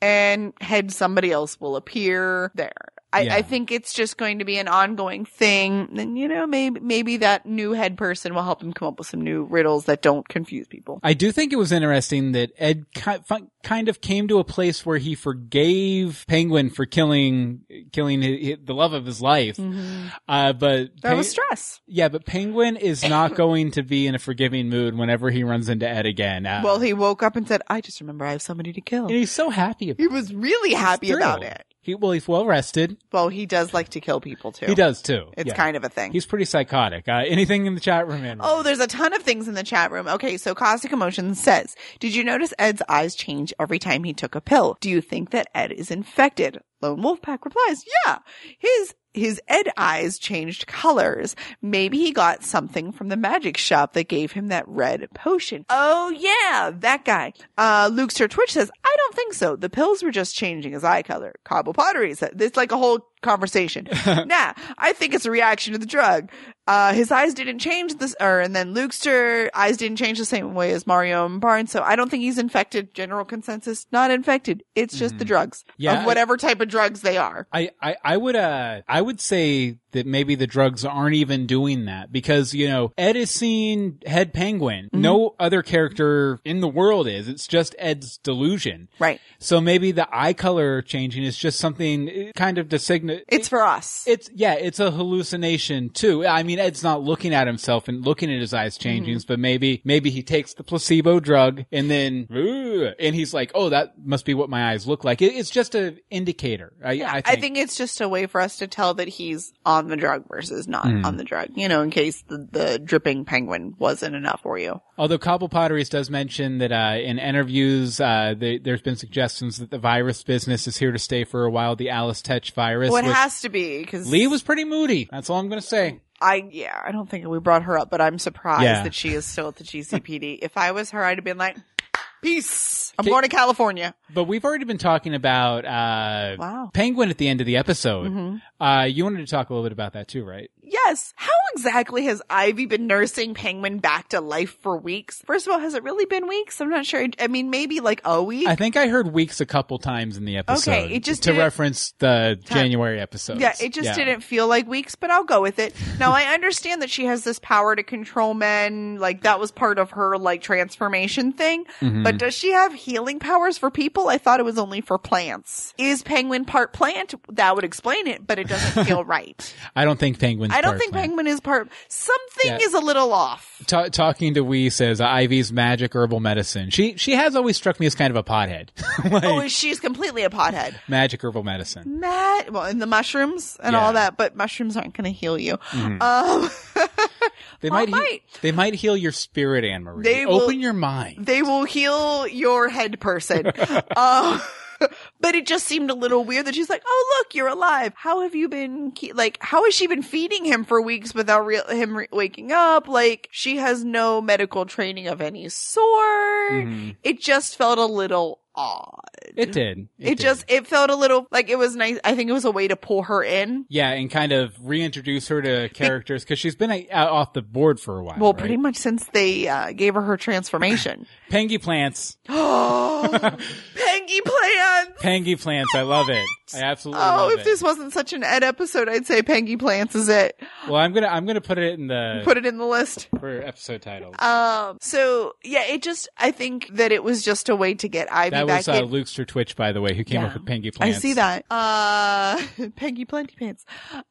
and head somebody else will appear there. I, Yeah. I think it's just going to be an ongoing thing. And you know, maybe maybe that new head person will help him come up with some new riddles that don't confuse people. I do think it was interesting that Ed kind of came to a place where he forgave Penguin for killing killing the love of his life. Uh, but Mm-hmm. That Pen- was stress. yeah, but Penguin is not going to be in a forgiving mood whenever he runs into Ed again. Uh, Well, he woke up and said, "I just remember I have somebody to kill." and he's so happy about He was really happy about it. He well, he's well rested. Well, he does like to kill people too. He does too. It's Yeah. kind of a thing. He's pretty psychotic. Uh, anything in the chat room? Andrew? Oh, there's a ton of things in the chat room. Okay, so Caustic Emotion says, Did you notice Ed's eyes change every time he took a pill? Do you think that Ed is infected? Lone Wolf Pack replies, Yeah. His his Ed eyes changed colors. Maybe he got something from the magic shop that gave him that red potion. Oh yeah, that guy. Uh Lukester Twitch says, I don't think so. The pills were just changing his eye color. Cobble Pottery said it's like a whole conversation. nah, I think it's a reaction to the drug. Uh, his eyes didn't change this, or, and then Lukester eyes didn't change the same way as Mario and Barnes. So I don't think he's infected. General consensus, not infected. It's just the drugs Mm-hmm. Yeah, of whatever type of drugs they are. I, I, I would uh I would say that maybe the drugs aren't even doing that because you know Ed is seen Head Penguin. Mm-hmm. No other character in the world is. It's just Ed's delusion. Right. So maybe the eye color changing is just something eh, kind of to signal. It's for us. It's yeah, it's a hallucination too. I mean, Ed's not looking at himself and looking at his eyes changing, Mm-hmm. but maybe maybe he takes the placebo drug and then and he's like, "Oh, that must be what my eyes look like." It, it's just an indicator. I, Yeah, I I think. think it's just a way for us to tell that he's on the drug versus not Hmm. on the drug. You know, in case the, the dripping penguin wasn't enough for you. Although Cobble Potteries does mention that uh, in interviews, uh, they, there's been suggestions that the virus business is here to stay for a while. The Alice Tetch virus. Well, it which has to be because Lee was pretty moody. That's all I'm going to say. I yeah, I don't think we brought her up, but I'm surprised Yeah. that she is still at the GCPD. if I was her, I'd have been like, "Peace, I'm Okay. going to California." But we've already been talking about uh, Wow. Mm-hmm. Penguin at the end of the episode. Uh, you wanted to talk a little bit about that too, right? Yes. How exactly has Ivy been nursing Penguin back to life for weeks? First of all, has it really been weeks? I'm not sure. I mean, maybe like a week. I think I heard weeks a couple times in the episode. Okay, it just to didn't- reference the January episode. Yeah, it just didn't feel like weeks, but I'll go with it. Now I understand that she has this power to control men, like that was part of her like transformation thing. Mm-hmm. But does she have healing powers for people? I thought it was only for plants. Is penguin part plant? That would explain it, but it doesn't feel right. I don't think Penguin's. I don't think plant. penguin is part. Something Yeah. is a little off. Ta- talking to Wee says Ivy's magic herbal medicine. She she has always struck me as kind of a pothead. like, Oh, she's completely a pothead. magic herbal medicine. Matt, well, and the mushrooms and Yeah. all that, but mushrooms aren't going to heal you. Um, They Well, might, he- they might heal your spirit, Anne Marie. They Open will- your mind. they will heal your head person. uh, but it just seemed a little weird that she's like, "Oh, look, you're alive. How have you been? Ke- like, how has she been feeding him for weeks without real him re- waking up? Like, she has no medical training of any sort. It just felt a little odd. It did. It, did. just it felt a little like it was nice. I think it was a way to pull her in. yeah, and kind of reintroduce her to characters because she's been out off the board for a while. Well, right? pretty much since they uh, gave her her transformation. Pengy plants. oh, Pengy plants. Pengy plants. I love it. I absolutely Oh, if it. this wasn't such an Ed episode, I'd say Pengy Plants is it. well, I'm gonna I'm gonna put it in the Put it in the list. for episode titles. Um. So yeah, it just I think that it was just a way to get Ivy that back was uh, Twitch, by the way, who came Yeah. up with Pengy I see that. Uh, Pengy Plenty Pants.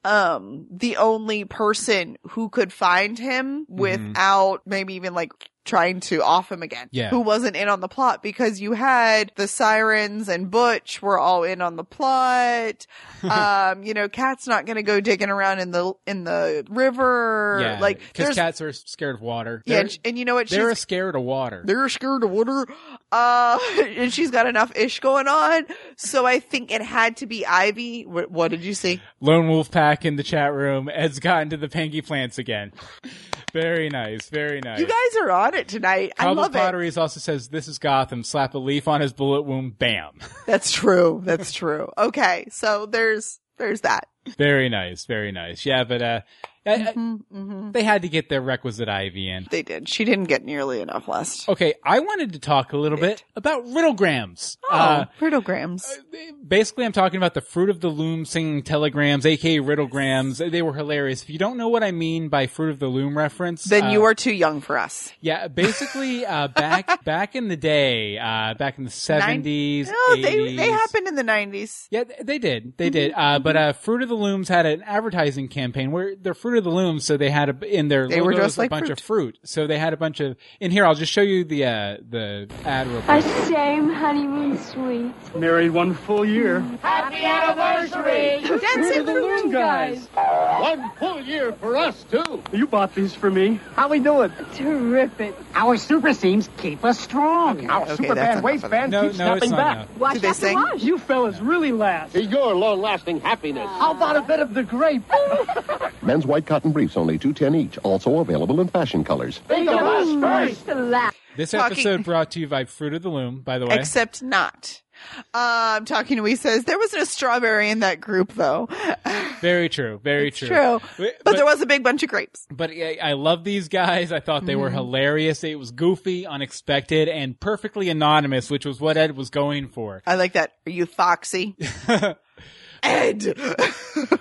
Um, the only person who could find him without maybe even like trying to off him again. Yeah. Who wasn't in on the plot because you had the sirens and Butch were all in on the plot. um, you know, Cat's not going to go digging around in the, in the river. Yeah, like because cats are scared of water. yeah, They're, and, and you know what? they're She's scared of water. they're scared of water. Uh, and she's got enough ish going on. So I think it had to be Ivy. What, what did you see? Lone Wolf Pack in the chat room. Ed's gotten to the Pengy plants again. very nice, very nice. You guys are on it tonight. I Cobble love it. Also says this is Gotham. Slap a leaf on his bullet wound. Bam. That's true. That's true. Okay. So there's, there's that. very nice, very nice. Yeah, but uh, I- I- Mm-hmm, they had to get their requisite Ivy in. They did. She didn't get nearly enough last. Okay, I wanted to talk a little bit about riddlegrams. Oh, Uh, riddlegrams. basically, I'm talking about the Fruit of the Loom singing telegrams, aka riddlegrams. They were hilarious. If you don't know what I mean by Fruit of the Loom reference, then uh, you are too young for us. Yeah, basically, uh, back back in the day, uh, back in the seventies, No, they, they happened in the 90s. Yeah, they did. They did. Mm-hmm. Uh, but uh, Fruit of the Looms had an advertising campaign where they're Fruit of the Loom, so they had a, in their They were just dressed like a bunch fruit. of fruit. So they had a bunch of. In here, I'll just show you the uh, the ad real quick. A shame honeymoon sweet. Married one full year. Happy anniversary, Dancing loom guys. One full year for us, too. You bought these for me. How we doing? Terrific. Our super seams keep us strong. Our okay, super that's band enough waistband No, keeps no, it's snapping back. enough. Watch Did they sing? Watch. You fellas really last. To your long-lasting happiness. How about a bit of the grape? Men's white cotton briefs only two ten each. Also available in fashion colors. Think of us first. This Talking- episode brought to you by Fruit of the Loom. By the way, Except not. Um, talking to me says there wasn't a strawberry in that group though. very true. Very It's true. true. But, But, there was a big bunch of grapes. But I, I love these guys. I thought they were Mm-hmm. hilarious. It was goofy, unexpected, and perfectly anonymous, which was what Ed was going for. I like that. Are you Foxy? Ed.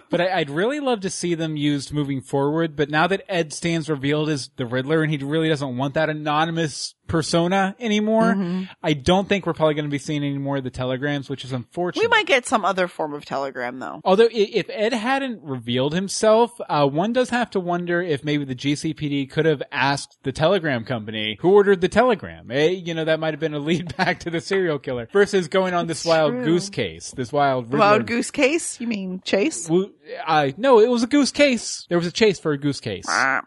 But I, I'd really love to see them used moving forward. But now that Ed stands revealed as the Riddler, and he really doesn't want that anonymous persona anymore. Mm-hmm. I don't think we're probably going to be seeing any more of the telegrams, which is unfortunate. We might get some other form of telegram though. Although if Ed hadn't revealed himself, uh, one does have to wonder if maybe the GCPD could have asked the telegram company who ordered the telegram. Eh, you know, that might have been a lead back to the serial killer versus going on this wild true. goose case, this wild Riddler. Wild goose case? You mean chase? Wo- I no, it was a goose case. There was a chase for a goose case. I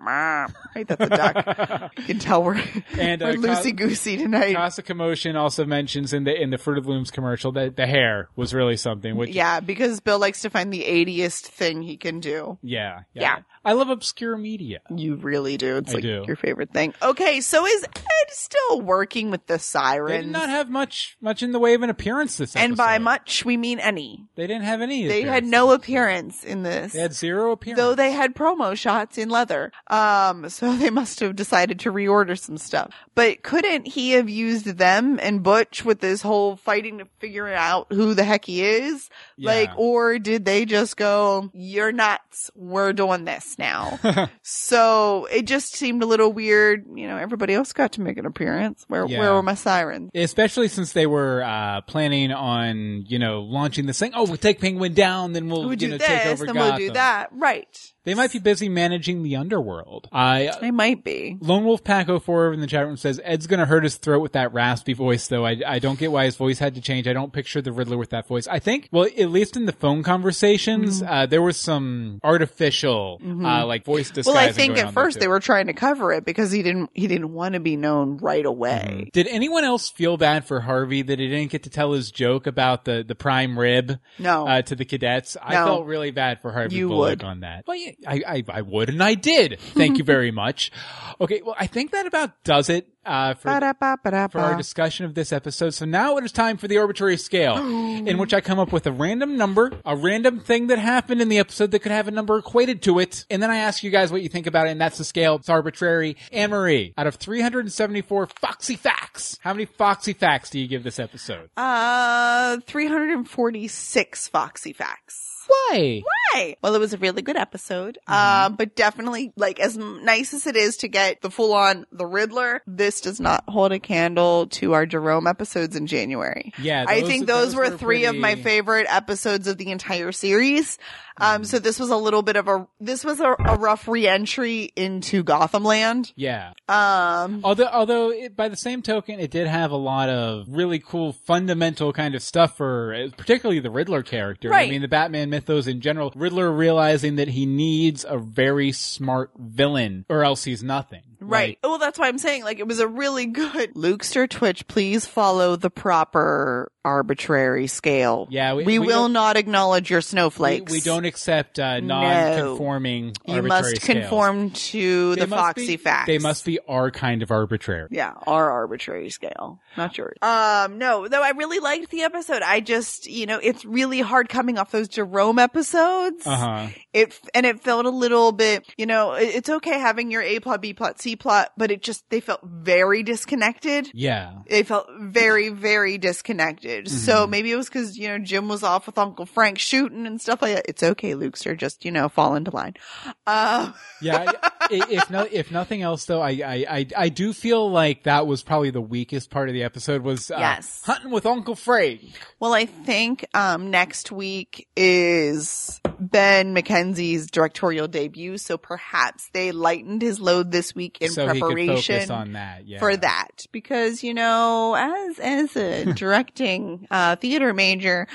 Right, that's a duck. you can tell we're, And, uh, we're loosey goosey tonight. Casa Commotion also mentions in the in the Fruit of Looms commercial that the hair was really something. Which yeah, because Bill likes to find the 80th thing he can do. yeah, yeah, Yeah. I love obscure media. You really do. It's I like do. your favorite thing. Okay, so is Ed still working with the siren? They did not have much much in the way of an appearance this episode. and by much, we mean any. they didn't have any. They had no appearance in this. They had zero appearance. Though they had promo shots in leather. Um, so they must have decided to reorder some stuff. But couldn't he have used them and Butch with this whole fighting to figure out who the heck he is? Like, or did they just go, you're nuts. We're doing this now. so it just seemed a little weird. You know, everybody else got to make an appearance. Where, Yeah. where were my sirens? Especially since they were uh, planning on, you know, launching this thing. Oh, we'll take Penguin down, then we'll, We you do know, take this, over then Gotham. we'll do that. Right. They might be busy managing the underworld. I They might be. Lone Wolf Pack 04 in the chat room says Ed's gonna hurt his throat with that raspy voice though. I, I don't get why his voice had to change. I don't picture the Riddler with that voice. I think, well, at least in the phone conversations, Mm-hmm. uh, there was some artificial, uh, like voice disguising Well, I think going at first they were trying to cover it because he didn't he didn't want to be known right away. Did anyone else feel bad for Harvey that he didn't get to tell his joke about the, the prime rib? No. Uh, to the cadets? I felt really bad for Harvey You Bullock would. on that. Well, yeah, I, I, I would and I did. Thank you very much. Okay. Well, I think that about does it, uh, for, for our discussion of this episode. So now it is time for the arbitrary scale, in which I come up with a random number, a random thing that happened in the episode that could have a number equated to it, and then I ask you guys what you think about it, and that's the scale. It's arbitrary. Anne Marie, out of 374 Foxy Facts, how many Foxy Facts do you give this episode? Uh, 346 Foxy Facts. Why? Why? Well, it was a really good episode. Um, but definitely, like, as nice as it is to get the full on The Riddler, this does not hold a candle to our Jerome episodes in January. Yeah, I think those, those were, were three of my favorite episodes of the entire series. Um, so this was a little bit of a, this was a, a rough re-entry into Gotham Land. Yeah. Um, Although, although it, by the same token, it did have a lot of really cool fundamental kind of stuff for, uh, particularly the Riddler character. I mean, the Batman mythos in general. Riddler realizing that he needs a very smart villain, or else he's nothing. Right. Well, that's why I'm saying, like, it was a really good. Lukester Twitch, please follow the proper arbitrary scale. Yeah, we- we, we will don't- acknowledge your snowflakes. we don't accept uh, non-conforming You arbitrary must scales. conform to They the Foxy be- facts. They must be our kind of arbitrary. Yeah, our arbitrary scale, not yours. Um, no, though I really liked the episode. I just, you know, it's really hard coming off those Jerome episodes. Uh huh. It and it felt a little bit, you know, it- it's okay having your A plot, B plot, C plot, but it just they felt very disconnected. Yeah. They felt very, very disconnected. So Mm-hmm. maybe it was because you know Jim was off with Uncle Frank shooting and stuff like that. It's okay, Lukester, just you know fall into line. Uh, Yeah, if no, if nothing else, though, I, I, I, I do feel like that was probably the weakest part of the episode was uh, Yes. hunting with Uncle Frank. well, I think um next week is Ben McKenzie's directorial debut, so perhaps they lightened his load this week in so preparation. on that. Yeah. for that because you know as as a directing uh theater major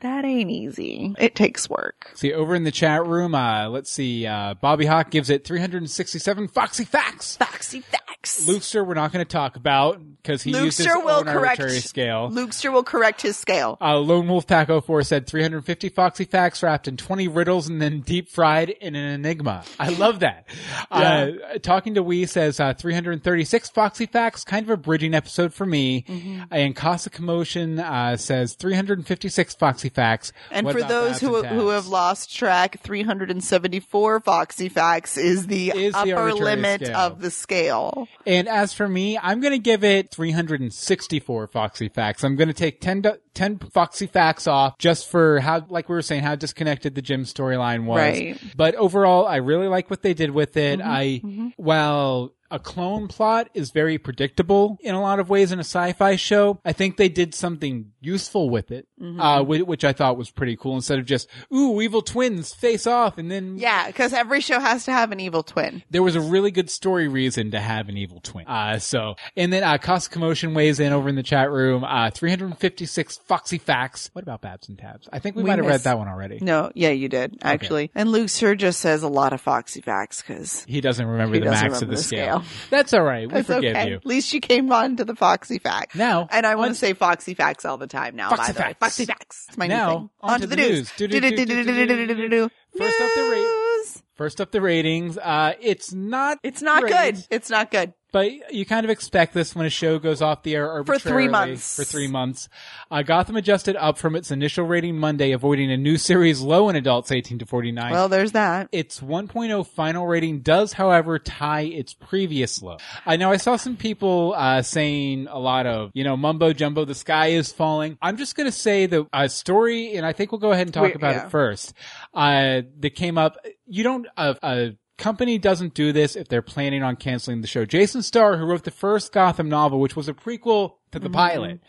that ain't easy it takes work See, over in the chat room, uh, let's see, uh, Bobby Hawk gives it 367 Foxy Facts. foxy facts Lukester, we're not going to talk about because he used his will own correct arbitrary scale. Lukester will correct his scale Uh, Lone Wolf Pack 04 said 350 Foxy Facts wrapped in 20 riddles and then deep fried in an enigma. I love that. Uh, talking to Wee says, uh, 336 Foxy Facts, kind of a bridging episode for me. Mm-hmm. And Casa Commotion, uh, says 356 Foxy Facts. and What for those who who have lost track 374 foxy facts is the Is upper arbitrary limit scale. of the scale And as for me, I'm going to give it 364 Foxy Facts. I'm going to take 10, do- 10 Foxy facts off just for how, like we were saying, how disconnected the Jim storyline was. Right. But overall, I really like what they did with it. Mm-hmm, I, while a clone plot is very predictable in a lot of ways in a sci-fi show. I think they did something useful with it, Mm-hmm. uh, which I thought was pretty cool instead of just, ooh, evil twins face off and then Yeah, because every show has to have an evil twin. there was a really good story reason to have an evil twin. Uh, so, and then, uh, Casa Commotion weighs in over in the chat room, uh, 356 Foxy Facts. What about Babs and Tabs? I think we, we might have read that one already. No, yeah, you did actually. Okay. And Lukester just says a lot of Foxy Facts because he doesn't remember he the doesn't max remember of the, the scale. scale. That's all right. We That's forgive okay. you. At least you came on to the Foxy facts. now. And I want to say Foxy Facts all the time now. Foxy by Facts. The way. Foxy Facts. It's my now, new thing. On to the, news. news. First up the rate. First up the ratings. Uh, it's not. It's not good. It's not good. But you kind of expect this when a show goes off the air arbitrarily For three months. For three months. Uh, Gotham adjusted up from its initial rating Monday, avoiding a new series low in adults 18 to 49. Well, there's that. its 1.0 final rating does, however, tie its previous low. I know I saw some people uh, saying a lot of, you know, mumbo jumbo, the sky is falling. I'm just going to say the uh, story, and I think we'll go ahead and talk We- about yeah. it first. Uh, that came up. You don't, uh, uh, company doesn't do this if they're planning on canceling the show. Jason Starr, who wrote the first Gotham novel, which was a prequel to the mm-hmm. pilot,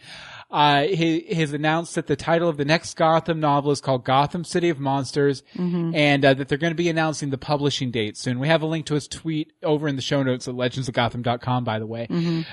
uh, he has announced that the title of the next Gotham novel is called Gotham City of Monsters, and uh, that they're going to be announcing the publishing date soon. We have a link to his tweet over in the show notes at legendsofgotham.com, by the way.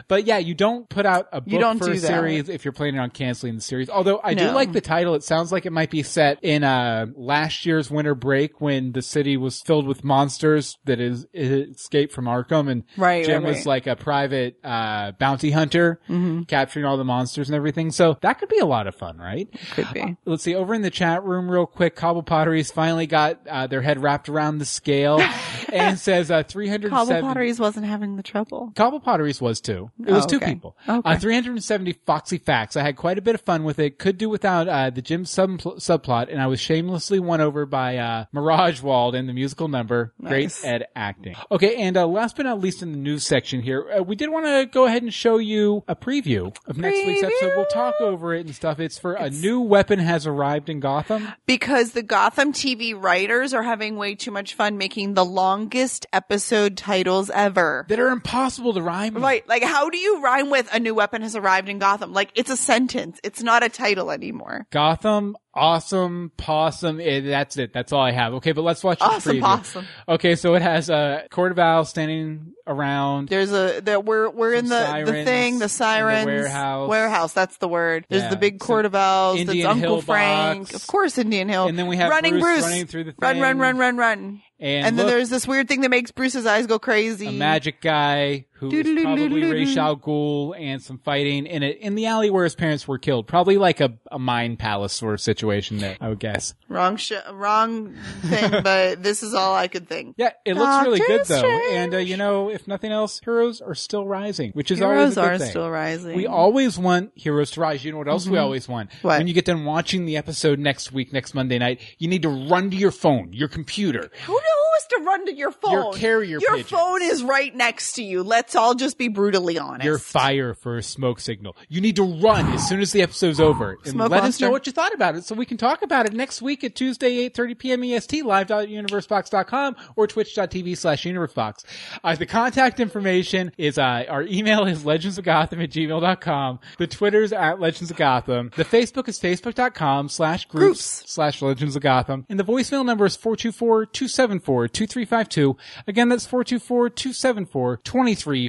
But yeah, you don't put out a book don't for a that. series if you're planning on canceling the series. Although I do like the title. It sounds like it might be set in uh, last year's winter break when the city was filled with monsters that is, escaped from Arkham, and Right, Jim right, was right. like a private uh, bounty hunter, capturing all the monsters and everything. So that could be a lot of fun, right? Could be. Let's see. Over in the chat room, real quick, Cobble Potteries finally got uh, their head wrapped around the scale and says uh, 307. Cobble Potteries wasn't having the trouble. Cobble Potteries was too. It was Oh, two okay. people. Okay. Uh, 370 Foxy Facts. I had quite a bit of fun with it. Could do without uh, the Jim sub- subplot, and I was shamelessly won over by uh, Mirage Wald in the musical number. Nice. Great at acting. Okay, and uh, last but not least in the news section here, uh, we did want to go ahead and show you a preview of next week's episode. We'll talk over it and stuff. It's for a new weapon has arrived in Gotham. Because the Gotham TV writers are having way too much fun making the longest episode titles ever. That are impossible to rhyme. Right. Like, how do you rhyme with a new weapon has arrived in Gotham? Like, it's a sentence. It's not a title anymore. Gotham, awesome, possum. Eh, that's it. That's all I have. Okay, but let's watch the Awesome preview. possum. Okay, so it has uh, Court of Owls standing around. There's a, that we're, we're in Some the, the sirens thing, in the the sirens. warehouse. Warehouse, that's the word. There's Yeah. the big Some court of owls. Indian that's Uncle Hill Frank. box. Of course, Indian Hill. And then we have running Bruce Bruce running through the Run, run, run, run, run. And, And, then look, there's this weird thing that makes Bruce's eyes go crazy. a magic guy who is Doodle-doo, probably doodle-doo. Ra's al Ghul and some fighting in it in the alley where his parents were killed. Probably like a, a mine palace sort of situation there, I would guess. Wrong, sh- wrong thing, but this is all I could think. Yeah, it looks really good Doctor though. And uh, you know, if nothing else, heroes are still rising, which is Heroes always a good are thing. still rising. We always want heroes to rise. You know what else we always want? Mm-hmm. What? When you get done watching the episode next week, next Monday night, you need to run to your phone, your computer. Who knows to run to your phone? Your carrier Your pigeons. phone is right next to you. Let's all just be brutally honest. Your fire for a smoke signal. You need to run as soon as the episode's over and Smoke let us know what you thought about it so we can talk about it next week at Tuesday, 8.30 p.m. EST, live.universebox.com or twitch.tv slash universebox. Uh, the contact information is, uh, our email is legendsofgotham at gmail.com. The Twitter's at Legends of Gotham. The Facebook is facebook.com slash groups Groups. slash Legends of Gotham. And the voicemail number is 424-274-2352. Again, that's 424-274-2352.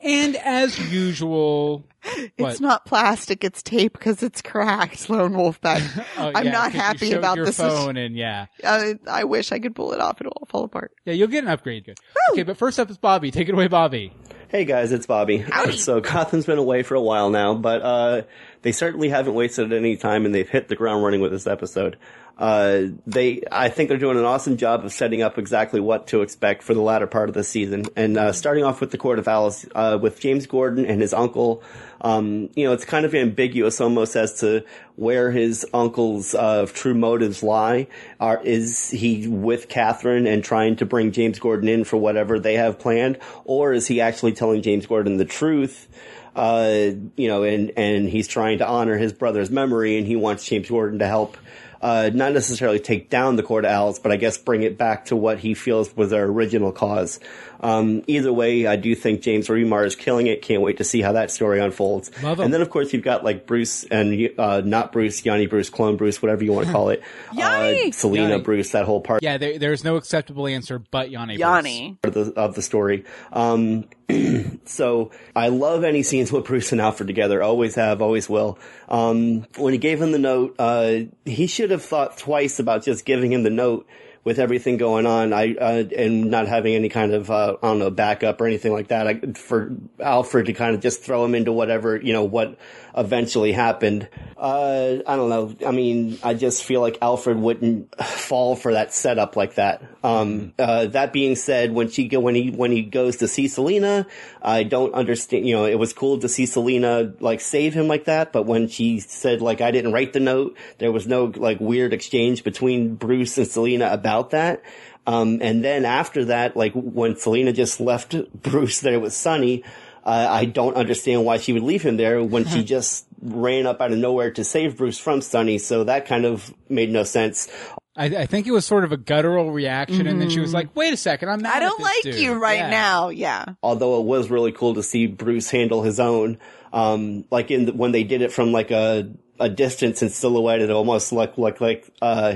And as usual, It's what? not plastic, it's tape because it's cracked, Lone Wolf Pack. Oh, I'm yeah, not 'cause you happy about your this. phone and yeah. Uh, I wish I could pull it off. It'll all fall apart. Yeah, you'll get an upgrade. Good. Okay, but first up is Bobby. Take it away, Bobby. Hey guys, it's Bobby. So Gotham's been away for a while now, but uh, they certainly haven't wasted any time, and they've hit the ground running with this episode. Uh, they, I think they're doing an awesome job of setting up exactly what to expect for the latter part of the season. And uh, starting off with the Court of Owls, uh, with James Gordon and his uncle. Um, you know, it's kind of ambiguous almost as to where his uncle's uh, true motives lie. Are is he with Kathryn and trying to bring James Gordon in for whatever they have planned, or is he actually telling James Gordon the truth? uh, you know, and, and he's trying to honor his brother's memory and he wants James Gordon to help, uh, not necessarily take down the Court of Owls, but I guess bring it back to what he feels was their original cause. Um, either way, I do think James Remar is killing it. Can't wait to see how that story unfolds. Love and then, of course, you've got like Bruce and uh, not Bruce, Yanni Bruce, clone Bruce, whatever you want to call it. Yanni! Uh, Selina Yanni. Bruce, that whole part Yeah, there, there's no acceptable answer but Yanni. Bruce. Yanni. of the, of the story. Um, so I love any scenes with Bruce and Alfred together. Always have, always will. Um, when he gave him the note, uh, he should have thought twice about just giving him the note with everything going on. I, uh, and not having any kind of, uh, I don't know, backup or anything like that. I, for Alfred to kind of just throw him into whatever, you know, what eventually happened. Uh, I don't know. I mean, I just feel like Alfred wouldn't fall for that setup like that. Um, uh, that being said, when she go, when he, when he goes to see Selina, I don't understand, you know, it was cool to see Selina like save him like that, but when she said like, I didn't write the note, there was no like weird exchange between Bruce and Selina about that. Um, and then after that, like when Selina just left Bruce there with Sonny, uh, I don't understand why she would leave him there when she just ran up out of nowhere to save Bruce from Sonny. So that kind of made no sense. I, I think it was sort of a guttural reaction, and then she was like, "Wait a second, I'm not. I don't like you right now. Yeah. Although it was really cool to see Bruce handle his own, um, like in the, when they did it from like a a distance and silhouette, it almost looked like like uh,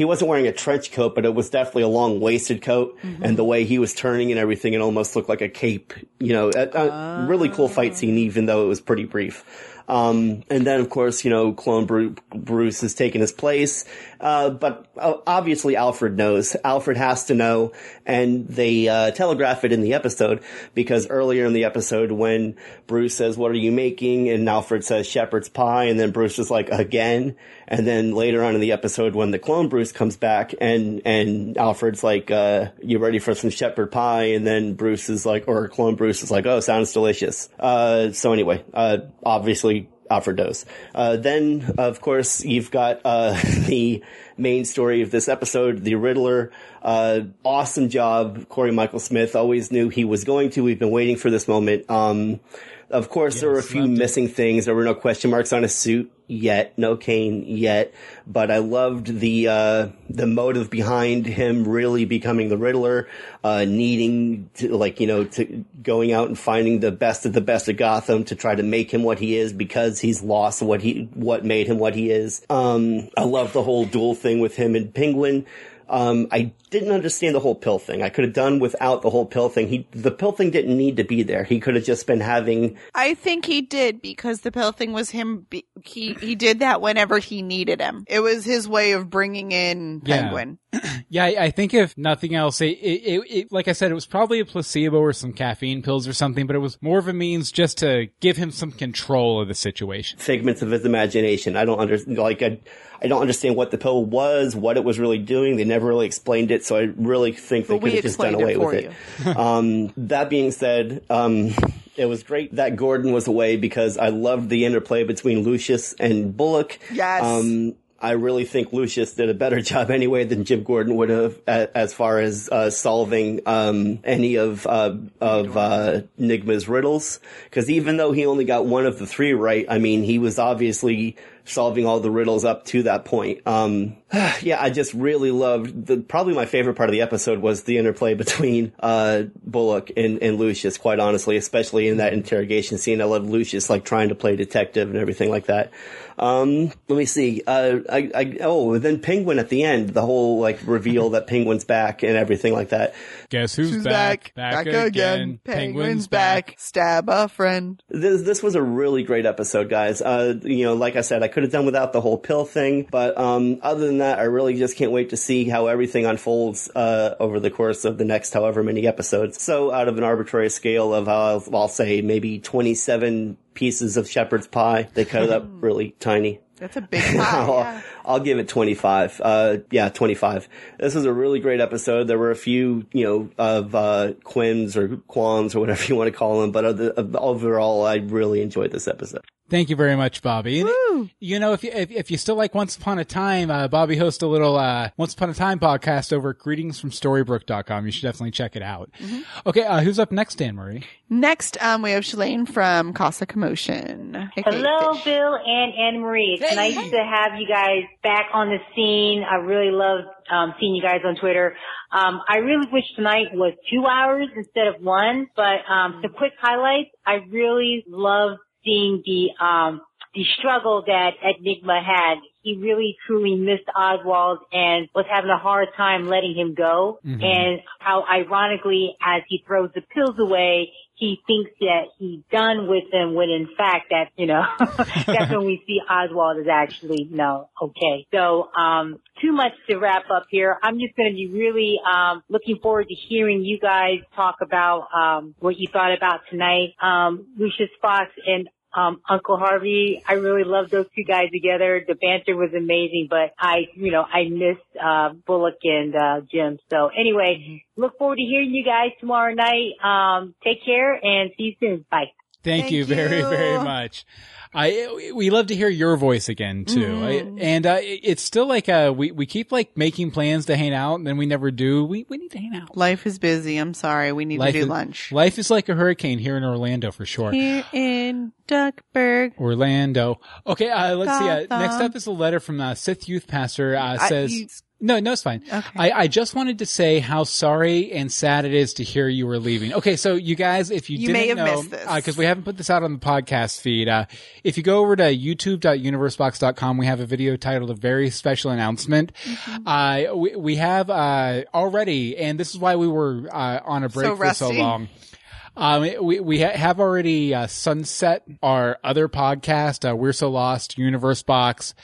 he wasn't wearing a trench coat, but it was definitely a long waisted coat, mm-hmm. and the way he was turning and everything, it almost looked like a cape. You know, a, a really cool fight ah. scene, even though it was pretty brief. Um, and then of course, you know, clone Bru- Bruce has taken his place. Uh, but uh, obviously Alfred knows. Alfred has to know. And they, uh, telegraph it in the episode because earlier in the episode when Bruce says, what are you making? And Alfred says shepherd's pie. And then Bruce is like, again. And then later on in the episode when the clone Bruce comes back and, and Alfred's like, uh, you ready for some shepherd pie? And then Bruce is like, or clone Bruce is like, oh, sounds delicious. Uh, so anyway, uh, obviously Alfred knows. Uh, then, of course, you've got uh, the main story of this episode, the Riddler. Uh, awesome job, Cory Michael Smith. Always knew he was going to. We've been waiting for this moment. Um, of course, there were a few missing things. There were no question marks on his suit yet, no cane yet. But I loved the uh, the motive behind him really becoming the Riddler, uh, needing to like you know to going out and finding the best of the best of Gotham to try to make him what he is because he's lost what he what made him what he is. Um, I love the whole duel thing with him and Penguin. Um, I didn't understand the whole pill thing. I could have done without the whole pill thing. He, the pill thing didn't need to be there. He could have just been having, I think he did because the pill thing was him. Be- he he did that whenever he needed him. It was his way of bringing in Yeah. Penguin. Yeah, I, I think if nothing else, it, it, it, it, like I said, it was probably a placebo or some caffeine pills or something, but it was more of a means just to give him some control of the situation. figments of his imagination. I don't understand, like, I, I don't understand what the pill was, what it was really doing. They never really explained it, so I really think they But we could have just done explained it away for with it. um, that being said, um, it was great that Gordon was away because I loved the interplay between Lucius and Bullock. Yes. Um, I really think Lucius did a better job anyway than Jim Gordon would have as far as uh, solving um, any of uh, of uh, Nygma's riddles. Because even though he only got one of the three right, I mean, he was obviously solving all the riddles up to that point. Um, yeah, I just really loved the, probably my favorite part of the episode was the interplay between, uh, Bullock and, and Lucius, quite honestly, especially in that interrogation scene. I love Lucius, like trying to play detective and everything like that. Um, let me see. Uh, I, I, oh, then Penguin at the end, the whole like reveal that Penguin's back and everything like that. Guess who's, Who's back? back? Penguin's back. Stab a friend. This this was a really great episode, guys. Uh, you know, like I said, I could have done without the whole pill thing, but um, other than that, I really just can't wait to see how everything unfolds uh, over the course of the next however many episodes. So, out of an arbitrary scale of, uh, I'll say maybe twenty seven pieces of shepherd's pie, they cut it up really tiny. That's a big pie. I'll, yeah. I'll give it 25. Uh, yeah, 25. This was a really great episode. There were a few, you know, of, uh, quims or qualms or whatever you want to call them, but other, overall, I really enjoyed this episode. Thank you very much, Bobby. And, you know, if you, if, if you still like Once Upon a Time, uh, Bobby hosts a little, uh, Once Upon a Time podcast over at greetingsfromstorybrooke.com. You should definitely check it out. Okay. Uh, who's up next, Anne Marie? Next, um, we have Shalane from Casa Commotion. Hey, Hello, Fish. Bill and Anne Marie. It's nice to have you guys back on the scene. I really love um, seeing you guys on Twitter. Um, I really wish tonight was two hours instead of one. But um, some quick highlights. I really love seeing the um, the struggle that Enigma had. He really truly missed Oswald and was having a hard time letting him go. Mhm. And how ironically, as he throws the pills away, he thinks that he's done with them when in fact that, you know, that's when we see Oswald is actually, no, okay. So, um, too much to wrap up here. I'm just going to be really, um, looking forward to hearing you guys talk about, um, what you thought about tonight. Um, Lucius Fox and um, Uncle Harvey, I really loved those two guys together. The banter was amazing, but I, you know, I missed, uh, Bullock and, uh, Jim. So anyway, look forward to hearing you guys tomorrow night. Um, take care and see you soon. Bye. Thank, Thank you very, you. very much. I we love to hear your voice again too, Mhm. I- and uh, it's still like uh we we keep like making plans to hang out, and then we never do. We we need to hang out. Life is busy. I'm sorry. We need Life to do is, lunch. Life is like a hurricane here in Orlando for sure. Here in Duckburg. Orlando. Okay, uh, let's see. Uh, next up is a letter from uh, Sith Youth Pastor. Uh, I- says. you- no, no, it's fine. Okay. I, I just wanted to say how sorry and sad it is to hear you were leaving. Okay, so you guys, if you, You didn't may have know, because we haven't put this out on the podcast feed, uh, if you go over to youtube.universebox.com, we have a video titled "A Very Special Announcement." Mm-hmm. Uh, we, we have uh, already, and this is why we were uh, on a break So for so long. Um, we we ha- have already uh, sunset our other podcast. Uh, We're so lost, Universe Box,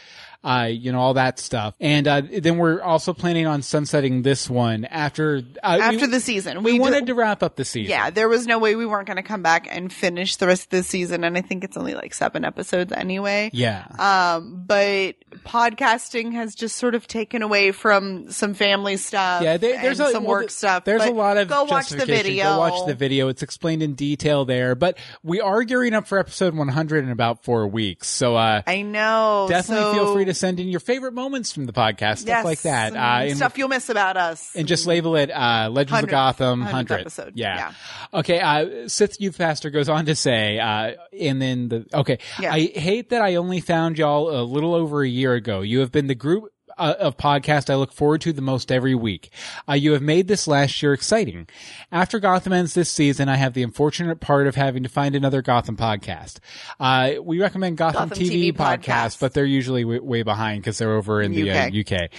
uh, you know all that stuff, and uh, then we're also planning on sunsetting this one after uh, After we, the season. We, We do- wanted to wrap up the season. Yeah, there was no way we weren't going to come back and finish the rest of the season. And I think it's only like seven episodes anyway. Yeah. Um, but podcasting has just sort of taken away from some family stuff. Yeah, there- there's and a, some well, work stuff. There's a lot of go watch the video. Go watch the video. It's explained in detail there. But we are gearing up for episode 100 in about four weeks. So uh, I know. definitely so- feel free to send in your favorite moments from the podcast, stuff Yes, like that. some Uh, and- stuff you'll miss about us. and just label it uh, Legends of Gotham 100th 100. episode. Yeah. Okay. Uh, Sith Youth Pastor goes on to say, uh, and then the okay. Yeah. I hate that I only found y'all a little over a year ago. You have been the group. Uh, of podcast I look forward to the most every week. Uh, you have made this last year exciting. After Gotham ends this season, I have the unfortunate part of having to find another Gotham podcast. Uh, we recommend Gotham, Gotham TV, TV podcasts, podcast. but they're usually w- way behind because they're over in the uh, UK. UK.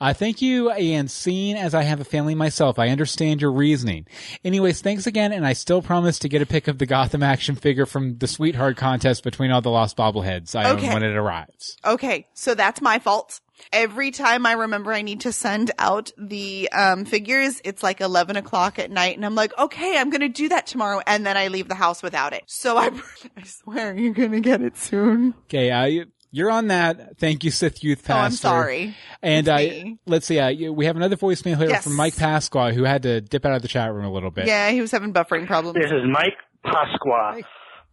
Uh, thank you, and seeing as I have a family myself, I understand your reasoning. Anyways, thanks again, and I still promise to get a pic of the Gotham action figure from the Sweetheart contest between all the lost bobbleheads I own Okay. when it arrives. Okay, so that's my fault. Every time I remember I need to send out the um, figures, it's like 11 o'clock at night, and I'm like, okay, I'm going to do that tomorrow, and then I leave the house without it. So I, I swear you're going to get it soon. Okay, uh, you- you're on that. Thank you, Sith Youth Oh, I'm sorry. And It's uh, me. let's see, uh, we have another voicemail here Yes. from Mike Pasqua, who had to dip out of the chat room a little bit. Yeah, he was having buffering problems. This is Mike Pasqua.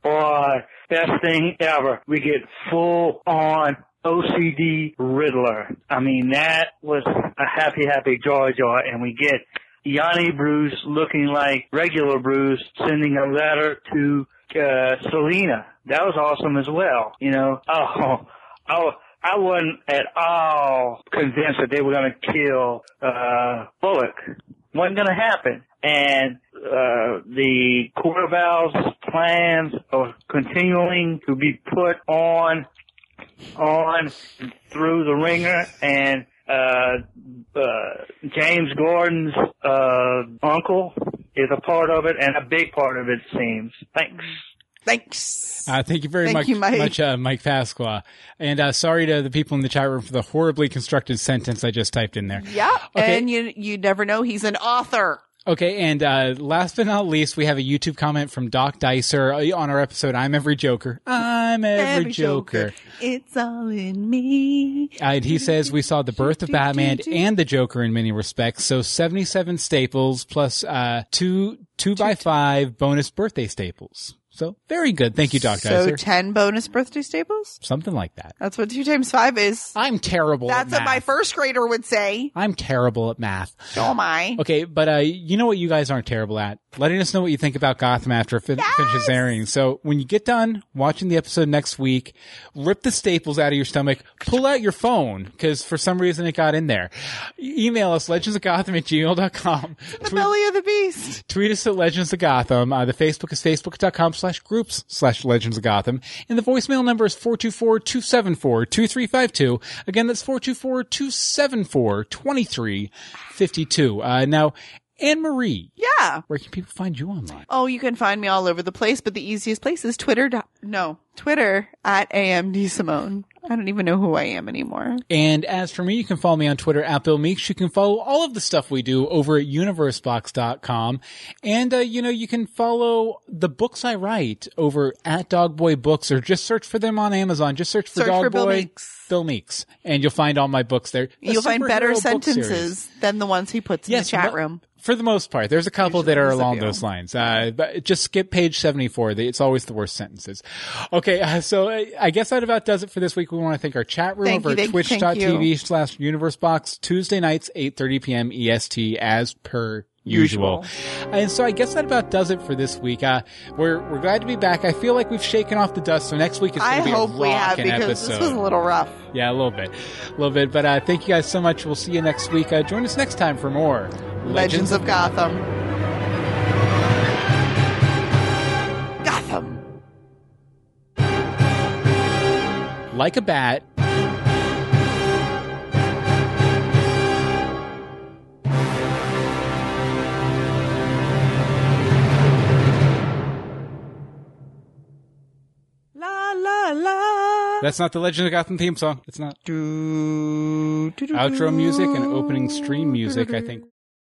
Boy, best thing ever. We get full on OCD Riddler. I mean, that was a happy, happy joy, joy. And we get Yanni Bruce looking like regular Bruce sending a letter to uh, Selina. That was awesome as well. You know, oh, oh, I wasn't at all convinced that they were going to kill uh, Bullock. Wasn't going to happen. And uh, the Court of Owls' plans are continuing to be put on on through the ringer and uh, uh, James Gordon's uh, uncle is a part of it and a big part of it seems. Thanks. Thanks. Uh, thank you very Thank much, you, Mike. much uh, Mike Pasqua. And uh, sorry to the people in the chat room for the horribly constructed sentence I just typed in there. Yeah, Okay. and you you never know he's an author. Okay, and uh, last but not least, we have a YouTube comment from Doc Dicer on our episode "I'm Every Joker." I'm every, Joker. It's all in me. Uh, and he says we saw the birth of Batman and the Joker in many respects. So seventy-seven staples plus uh, two two by five bonus birthday staples. So very good. Thank you, Dr. So Dyser. 10 bonus birthday staples? Something like that. That's what 2 times 5 is. I'm terrible That's at what my first grader would say. I'm terrible at math. So am I. Okay, but uh, you know what you guys aren't terrible at? Letting us know what you think about Gotham after it fin- finishes airing. So when you get done watching the episode next week, rip the staples out of your stomach, pull out your phone, because for some reason it got in there. Email us, legendsofgotham at gmail.com. The belly of the beast. Tweet us at Legends of Gotham. Uh, the Facebook is facebook.com slash groups slash Legends of Gotham. And the voicemail number is 424-274-2352. Again, that's 424-274-2352. Uh, now, Anne Marie, Yeah. where can people find you online? Oh, you can find me all over the place, but the easiest place is Twitter. No, Twitter at AMD Simone. I don't even know who I am anymore. And as for me, you can follow me on Twitter at Bill Meeks. You can follow all of the stuff we do over at universebox.com. And, uh, you know, you can follow the books I write over at Dogboy Books or just search for them on Amazon. Just search for Search for Dogboy Bill Meeks. Bill Meeks. And you'll find all my books there. You'll find better superhero book series. sentences than the ones he puts in Yes, the chat mo- room. For the most part, there's a couple Usually that are along those lines. Uh, but just skip page 74. They- It's always the worst sentences. Okay. Uh, so uh, I guess that about does it for this week. We want to thank our chat room Thank over you, at thank you, twitch.tv slash universebox Tuesday nights, 8.30 p.m. EST as per usual. And so I guess that about does it for this week. Uh, we're, we're glad to be back. I feel like we've shaken off the dust. So next week is going I to be hope a we have because episode. this was a little rough. Yeah, a little bit, a little bit. But uh, thank you guys so much. We'll see you next week. Uh, join us next time for more Legends of Gotham. Gotham. like a bat. That's not the Legend of Gotham theme song. It's not. Do, do, do, Outro music and opening stream music, I think.